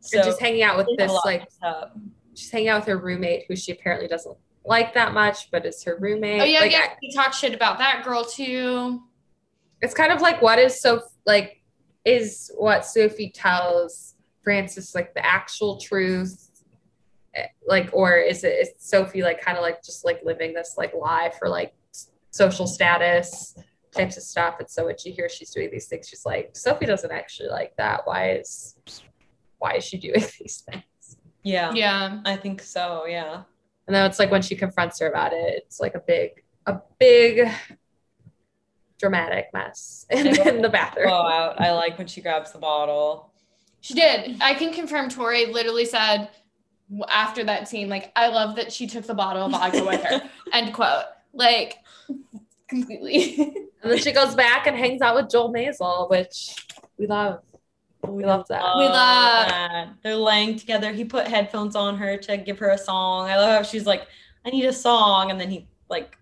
So and just hanging out with they have a this like messed she's hanging out with her roommate who she apparently doesn't like that much, but is her roommate. Oh yeah, Like, yeah. I- He talked shit about that girl too. it's kind of like what is so like is what Sophie tells Frances like the actual truth Eh, like or is it is Sophie like kind of like just like living this like lie for like social status types of stuff and so when she hears she's doing these things she's like Sophie doesn't actually like that why is why is she doing these things Yeah. Yeah. I think so. Yeah. and then it's like when she confronts her about it it's like a big a big dramatic mess in, in the bathroom Blowout. I like when she grabs the bottle. She did. I can confirm Tori literally said after that scene, like, I love that she took the bottle of vodka with her. End quote. Like, completely. And then she goes back and hangs out with Joel Maisel, which we love. We love that. We love- that. They're laying together. He put headphones on her to give her a song. I love how she's like, I need a song. And then he like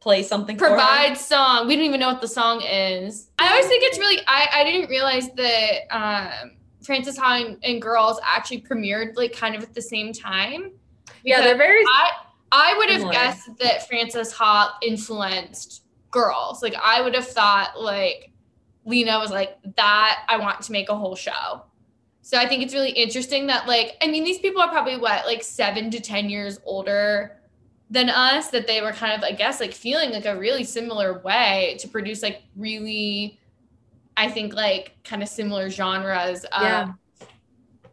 plays something for. Provide song. We don't even know what the song is. I always think it's really, I, I didn't realize that um, Frances Ha and, and Girls actually premiered like kind of at the same time. Yeah, they're very I I would have Similar. guessed that Frances Ha influenced girls. Like I would have thought like Lena was like that. I want to make a whole show. So I think it's really interesting that like I mean these people are probably what like seven to ten years older than us that they were kind of I guess like feeling like a really similar way to produce like really I think like kind of similar genres of Yeah.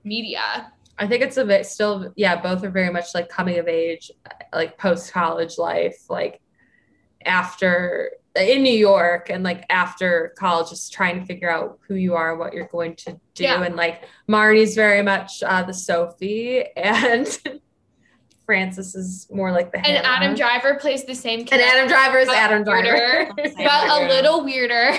media. I think it's a bit still, yeah, both are very much like coming of age, like post college life, like after in New York and like after college, just trying to figure out who you are, what you're going to do. Yeah. And like Marnie's very much uh, the Sophie, and Frances is more like the And Hannah. Adam Driver plays the same And. Adam Driver is Adam weirder, Driver. but a little weirder.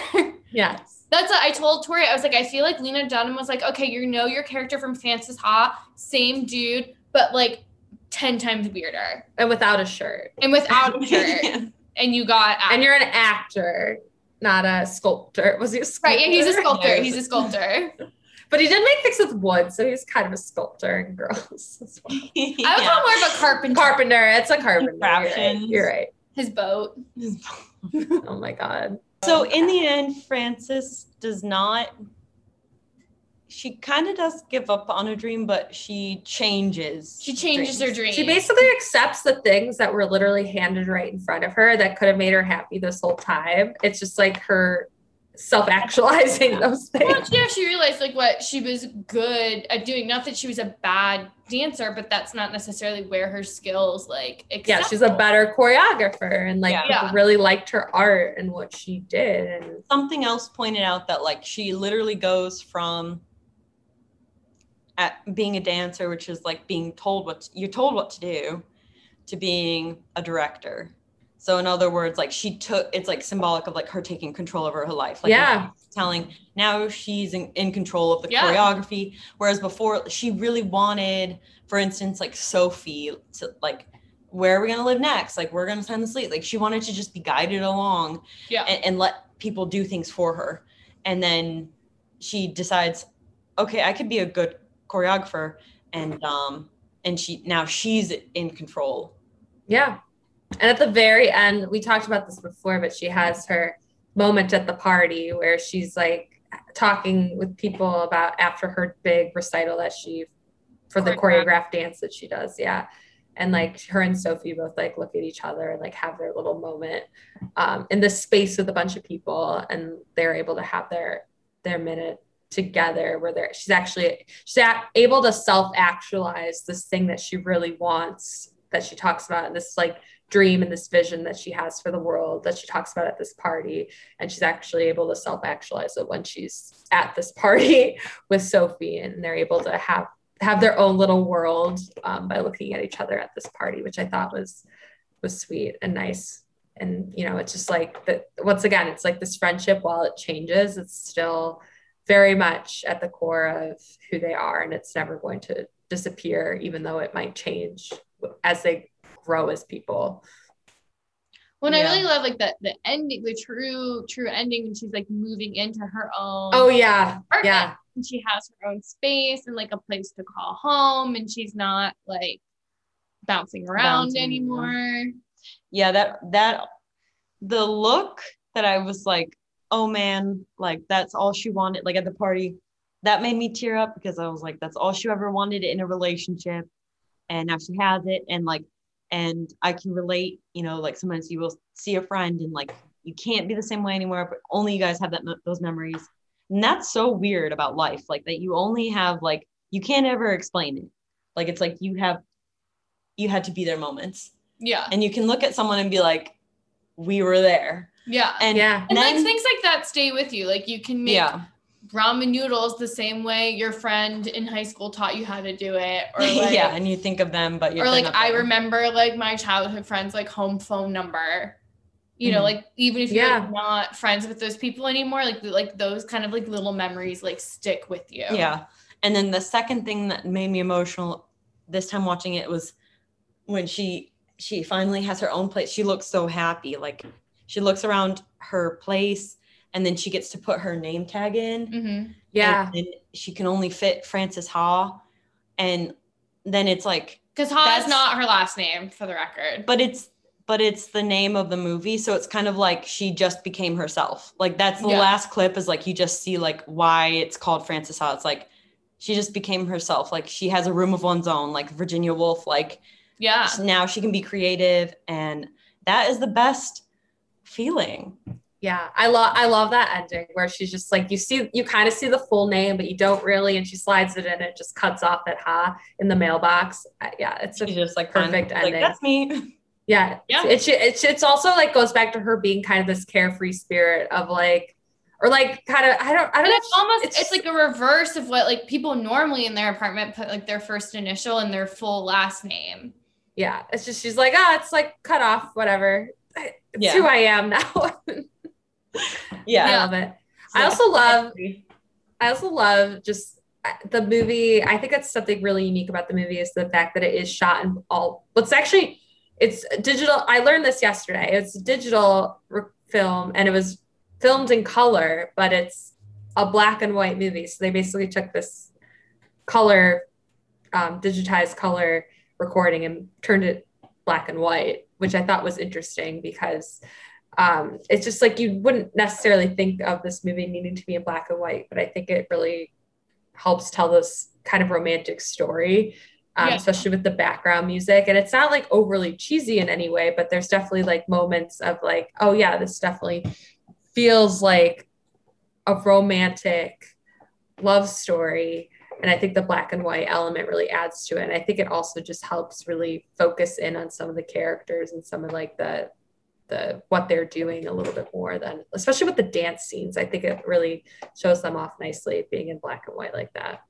yes. That's what I told Tori. I was like, I feel like Lena Dunham was like, okay, you know your character from Frances Ha, same dude, but like 10 times weirder And without a shirt. and without a shirt. and you got And you're an actor, not a sculptor. Was he a sculptor? right. Yeah, he's a sculptor. Yeah. He's a sculptor. But he did make things with wood, so he's kind of a sculptor in girls as well. I would call more of a carpenter. Carpenter, it's a carpenter. You're right. You're right. His boat. Oh my god. So oh, in the end, Frances does not. She kind of does give up on a dream, but she changes. She changes her dream. She basically accepts the things that were literally handed right in front of her that could have made her happy this whole time. It's just like her self-actualizing those Well, things. yeah, she realized like what she was good at doing. Not that she was a bad dancer, but that's not necessarily where her skills like. Yeah, she's a better choreographer and like Yeah. Yeah. really liked her art and what she did. And Something else pointed out that like she literally goes from at being a dancer, which is like being told what you're told what to do, to being a director. So in other words, like she took it's like symbolic of like her taking control over her life. Like Yeah. telling now she's in, in control of the Yeah. choreography. Whereas before she really wanted, for instance, like Sophie to like, where are we gonna live next? Like we're gonna spend the sleep. Like she wanted to just be guided along Yeah. and, and let people do things for her. And then she decides, okay, I could be a good choreographer and um and she now she's in control. Yeah. And at the very end, we talked about this before, but she has her moment at the party where she's like talking with people about after her big recital that she for the Choreographed. dance that she does. Yeah. And like her and Sophie both like look at each other and like have their little moment um, in this space with a bunch of people, and they're able to have their their minute together where they're she's actually she's able to self actualize this thing that she really wants that she talks about and this like dream and this vision that she has for the world that she talks about at this party. And she's actually able to self actualize it when she's at this party with Sophie. And they're able to have have their own little world um, by looking at each other at this party which I thought was was sweet and nice. And you know it's just like that once again it's like this friendship while it changes it's still very much at the core of who they are. And it's never going to disappear even though it might change as they grow as people When I really love like the the ending, the true true ending when she's like moving into her own oh yeah apartment yeah and she has her own space and like a place to call home and she's not like bouncing around Bouncing, yeah. anymore. yeah that that the look that i was like oh man like that's all she wanted like at the party that made me tear up because i was like that's all she ever wanted in a relationship and now she has it and like and i can relate you know like sometimes you will see a friend and like you can't be the same way anymore but only you guys have that those memories and that's so weird about life like that you only have like you can't ever explain it like it's like you have you had to be there moments Yeah. and you can look at someone and be like we were there Yeah. and yeah And like then- things like that stay with you. Like you can make yeah ramen noodles the same way your friend in high school taught you how to do it. Or like, yeah and you think of them but you're or like I there. remember like my childhood friends like home phone number. You know, Mhm. like even if you're like, not friends with those people anymore, like like those kind of like little memories like stick with you. yeah and then the second thing that made me emotional this time watching it was when she she finally has her own place she looks so happy like she looks around her place and then she gets to put her name tag in Mm-hmm. yeah and, and she can only fit frances ha and then it's like Because Ha is not her last name for the record. but it's but it's the name of the movie so it's kind of like she just became herself like that's the Yeah. last clip is like you just see like why it's called frances ha it's like she just became herself like she has a room of one's own like virginia woolf like yeah. now she can be creative and that is the best feeling Yeah, I love I love that ending where she's just like you see you kind of see the full name, but you don't really, and she slides it in. It just cuts off at ha in the mailbox. Yeah, it's she's just like perfect fine. like ending. that's me yeah Yeah. It's it's it's also like goes back to her being kind of this carefree spirit of like, or like kind of I don't I don't know. it's almost it's- it's, like a reverse of what like people normally in their apartment put like their first initial and their full last name. Yeah, it's just she's like ah, it's like cut off whatever. It's Yeah. who I am now. yeah, I love it. I also love I also love just uh, the movie. I think that's something really unique about the movie is the fact that it is shot in all. What's actually it's digital. I learned this yesterday. It's a digital film and it was filmed in color, but it's a black and white movie. So they basically took this color, um, digitized color recording and turned it black and white, which I thought was interesting because um, it's just like you wouldn't necessarily think of this movie needing to be in black and white, but I think it really helps tell this kind of romantic story, um, Yeah. especially with the background music. And it's not like overly cheesy in any way, but there's definitely like moments of like, oh yeah, this definitely feels like a romantic love story. And I think the black and white element really adds to it. And I think it also just helps really focus in on some of the characters and some of like the the what they're doing a little bit more than especially with the dance scenes. I think it really shows them off nicely being in black and white like that.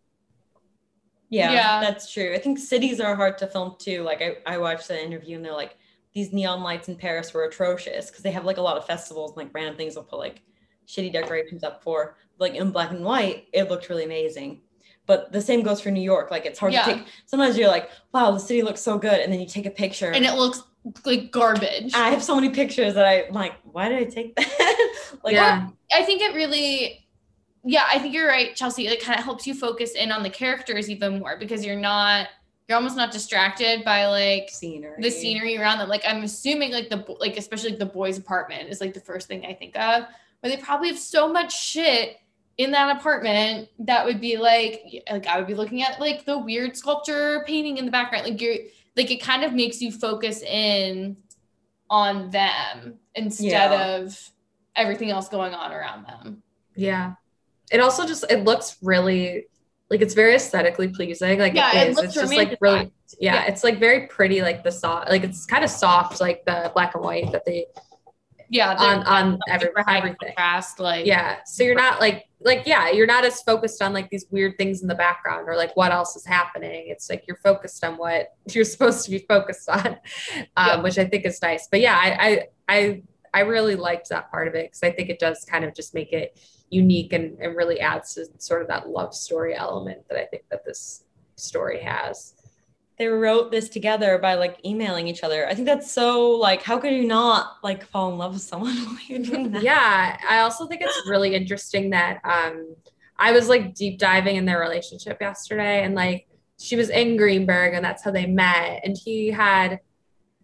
Yeah, Yeah. that's true. I think cities are hard to film too. Like I, I watched the interview and they're like, these neon lights in Paris were atrocious because they have like a lot of festivals and like random things will put like shitty decorations up for. Like in black and white, it looked really amazing. But the same goes for New York. Like it's hard Yeah. to take. Sometimes you're like, wow, the city looks so good, and then you take a picture. And it looks like garbage. I have so many pictures that I'm like, why did I take that? like, yeah. I think it really, yeah, I think you're right, Chelsea. It kind of helps you focus in on the characters even more because you're not, you're almost not distracted by like scenery. the scenery around them. Like I'm assuming like the bo- like especially like the boys' apartment is like the first thing I think of, where they probably have so much shit in that apartment that would be like like I would be looking at like the weird sculpture painting in the background. Like you're like it kind of makes you focus in on them instead Yeah. of everything else going on around them. Yeah. It also just it looks really like it's very aesthetically pleasing. Like Yeah, it it is. looks it's just like really yeah, Yeah. it's like very pretty, like the soft like it's kind of soft, like the black and white that they Yeah, on on every, everything. contrast. Like Yeah. So you're not like like yeah, you're not as focused on like these weird things in the background or like what else is happening. It's like you're focused on what you're supposed to be focused on, um, Yeah. which I think is nice. But yeah, I I I, I really liked that part of it because I think it does kind of just make it unique and, and really adds to sort of that love story element that I think that this story has. They wrote this together by like emailing each other. I think that's so like, how could you not like fall in love with someone yeah i also think it's really interesting that um i was like deep diving in their relationship yesterday and like she was in greenberg and that's how they met and he had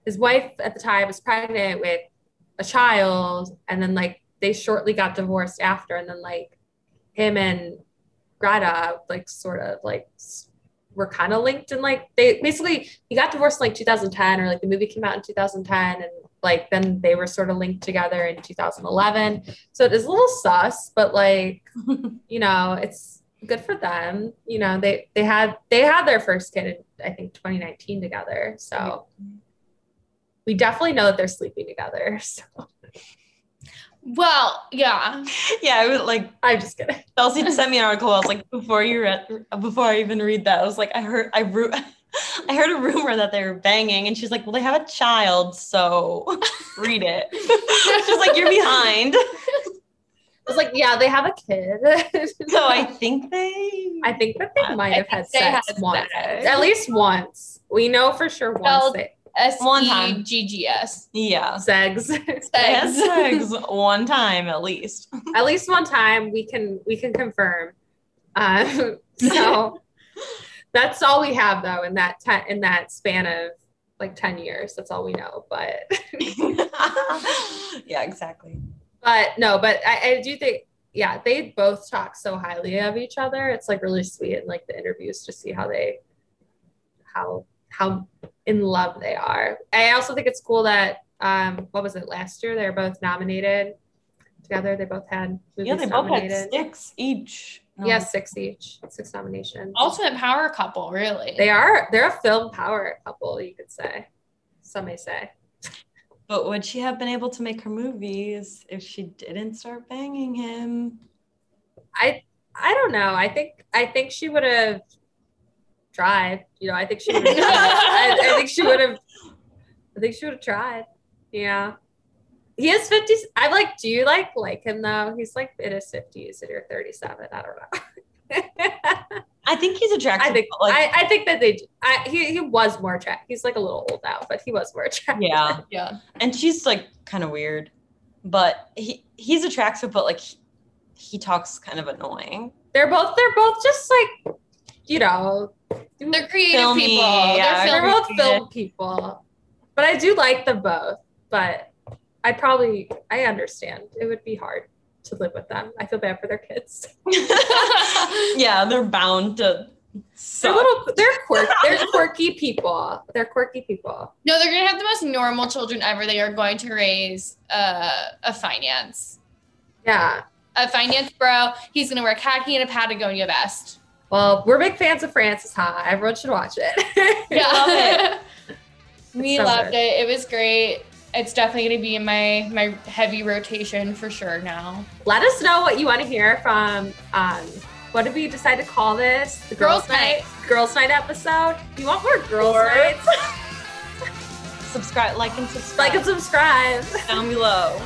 his wife at the time was pregnant with a child and then like they shortly got divorced after and then like him and greta like sort of like were kind of linked and like they basically he got divorced in like 2010 or like the movie came out in 2010 and like then they were sort of linked together in 2011 so it is a little sus but like you know it's good for them. You know they they had they had their first kid in i think 2019 together so we definitely know that they're sleeping together so well, yeah. yeah, I was like, i'm just kidding Chelsea sent me an article. I was like, before you read, before I even read that, I was like, I heard, I ru- I heard a rumor that they were banging, and she's like, well, they have a child, so read it. she's like, you're behind. i was like yeah they have a kid So I think they. I think that they might I have had sex had once, sex. at least once. We know for sure once Well, they S One E time. G G S. yeah. Segs. Segs. sex one time at least. at least one time we can we can confirm. Um, so that's all we have though in that ten, in that span of like ten years. That's all we know. But yeah, exactly. but no, but I, I do think yeah they both talk so highly of each other. It's like really sweet in like the interviews to see how they how how in love they are. I also think it's cool that um what was it last year they were both nominated together. They both had movies Yeah, they both had six each. No. Yeah, six each, six nominations. Ultimate power couple, really. they are they're a film power couple, you could say. Some may say. But would she have been able to make her movies if she didn't start banging him? I I don't know. I think I think she would have tried. You know, I think she would have I, I think she would have I think she would have tried. Yeah. He is 50. I like, do you like like him though? He's like in his 50s and you're 37. I don't know. I think he's attractive. I think like, I, I think that they I, he, he was more attractive. He's like a little old now, but he was more attractive. yeah, yeah. and she's like kind of weird, but he he's attractive, but like he, he talks kind of annoying. They're both they're both just like, you know, They're creative Filmy, people. yeah, They're they're film both film people. But I do like them both. But I probably I understand. It would be hard to live with them. I feel bad for their kids. yeah, they're bound to. They're little they're quirky they're quirky people. They're quirky people. No, they're gonna have the most normal children ever. They are going to raise uh, a finance, Yeah. a finance bro. He's gonna wear khaki and a Patagonia vest. Well, we're big fans of Frances Ha. Everyone should watch it. Yeah, we so loved good. it. It was great. It's definitely gonna be in my my heavy rotation for sure now. Let us know what you want to hear from um what did we decide to call this? The Girls' night. Girls Night episode. Do you want more girls Or- nights? subscribe, like, and subscribe like and subscribe. down below.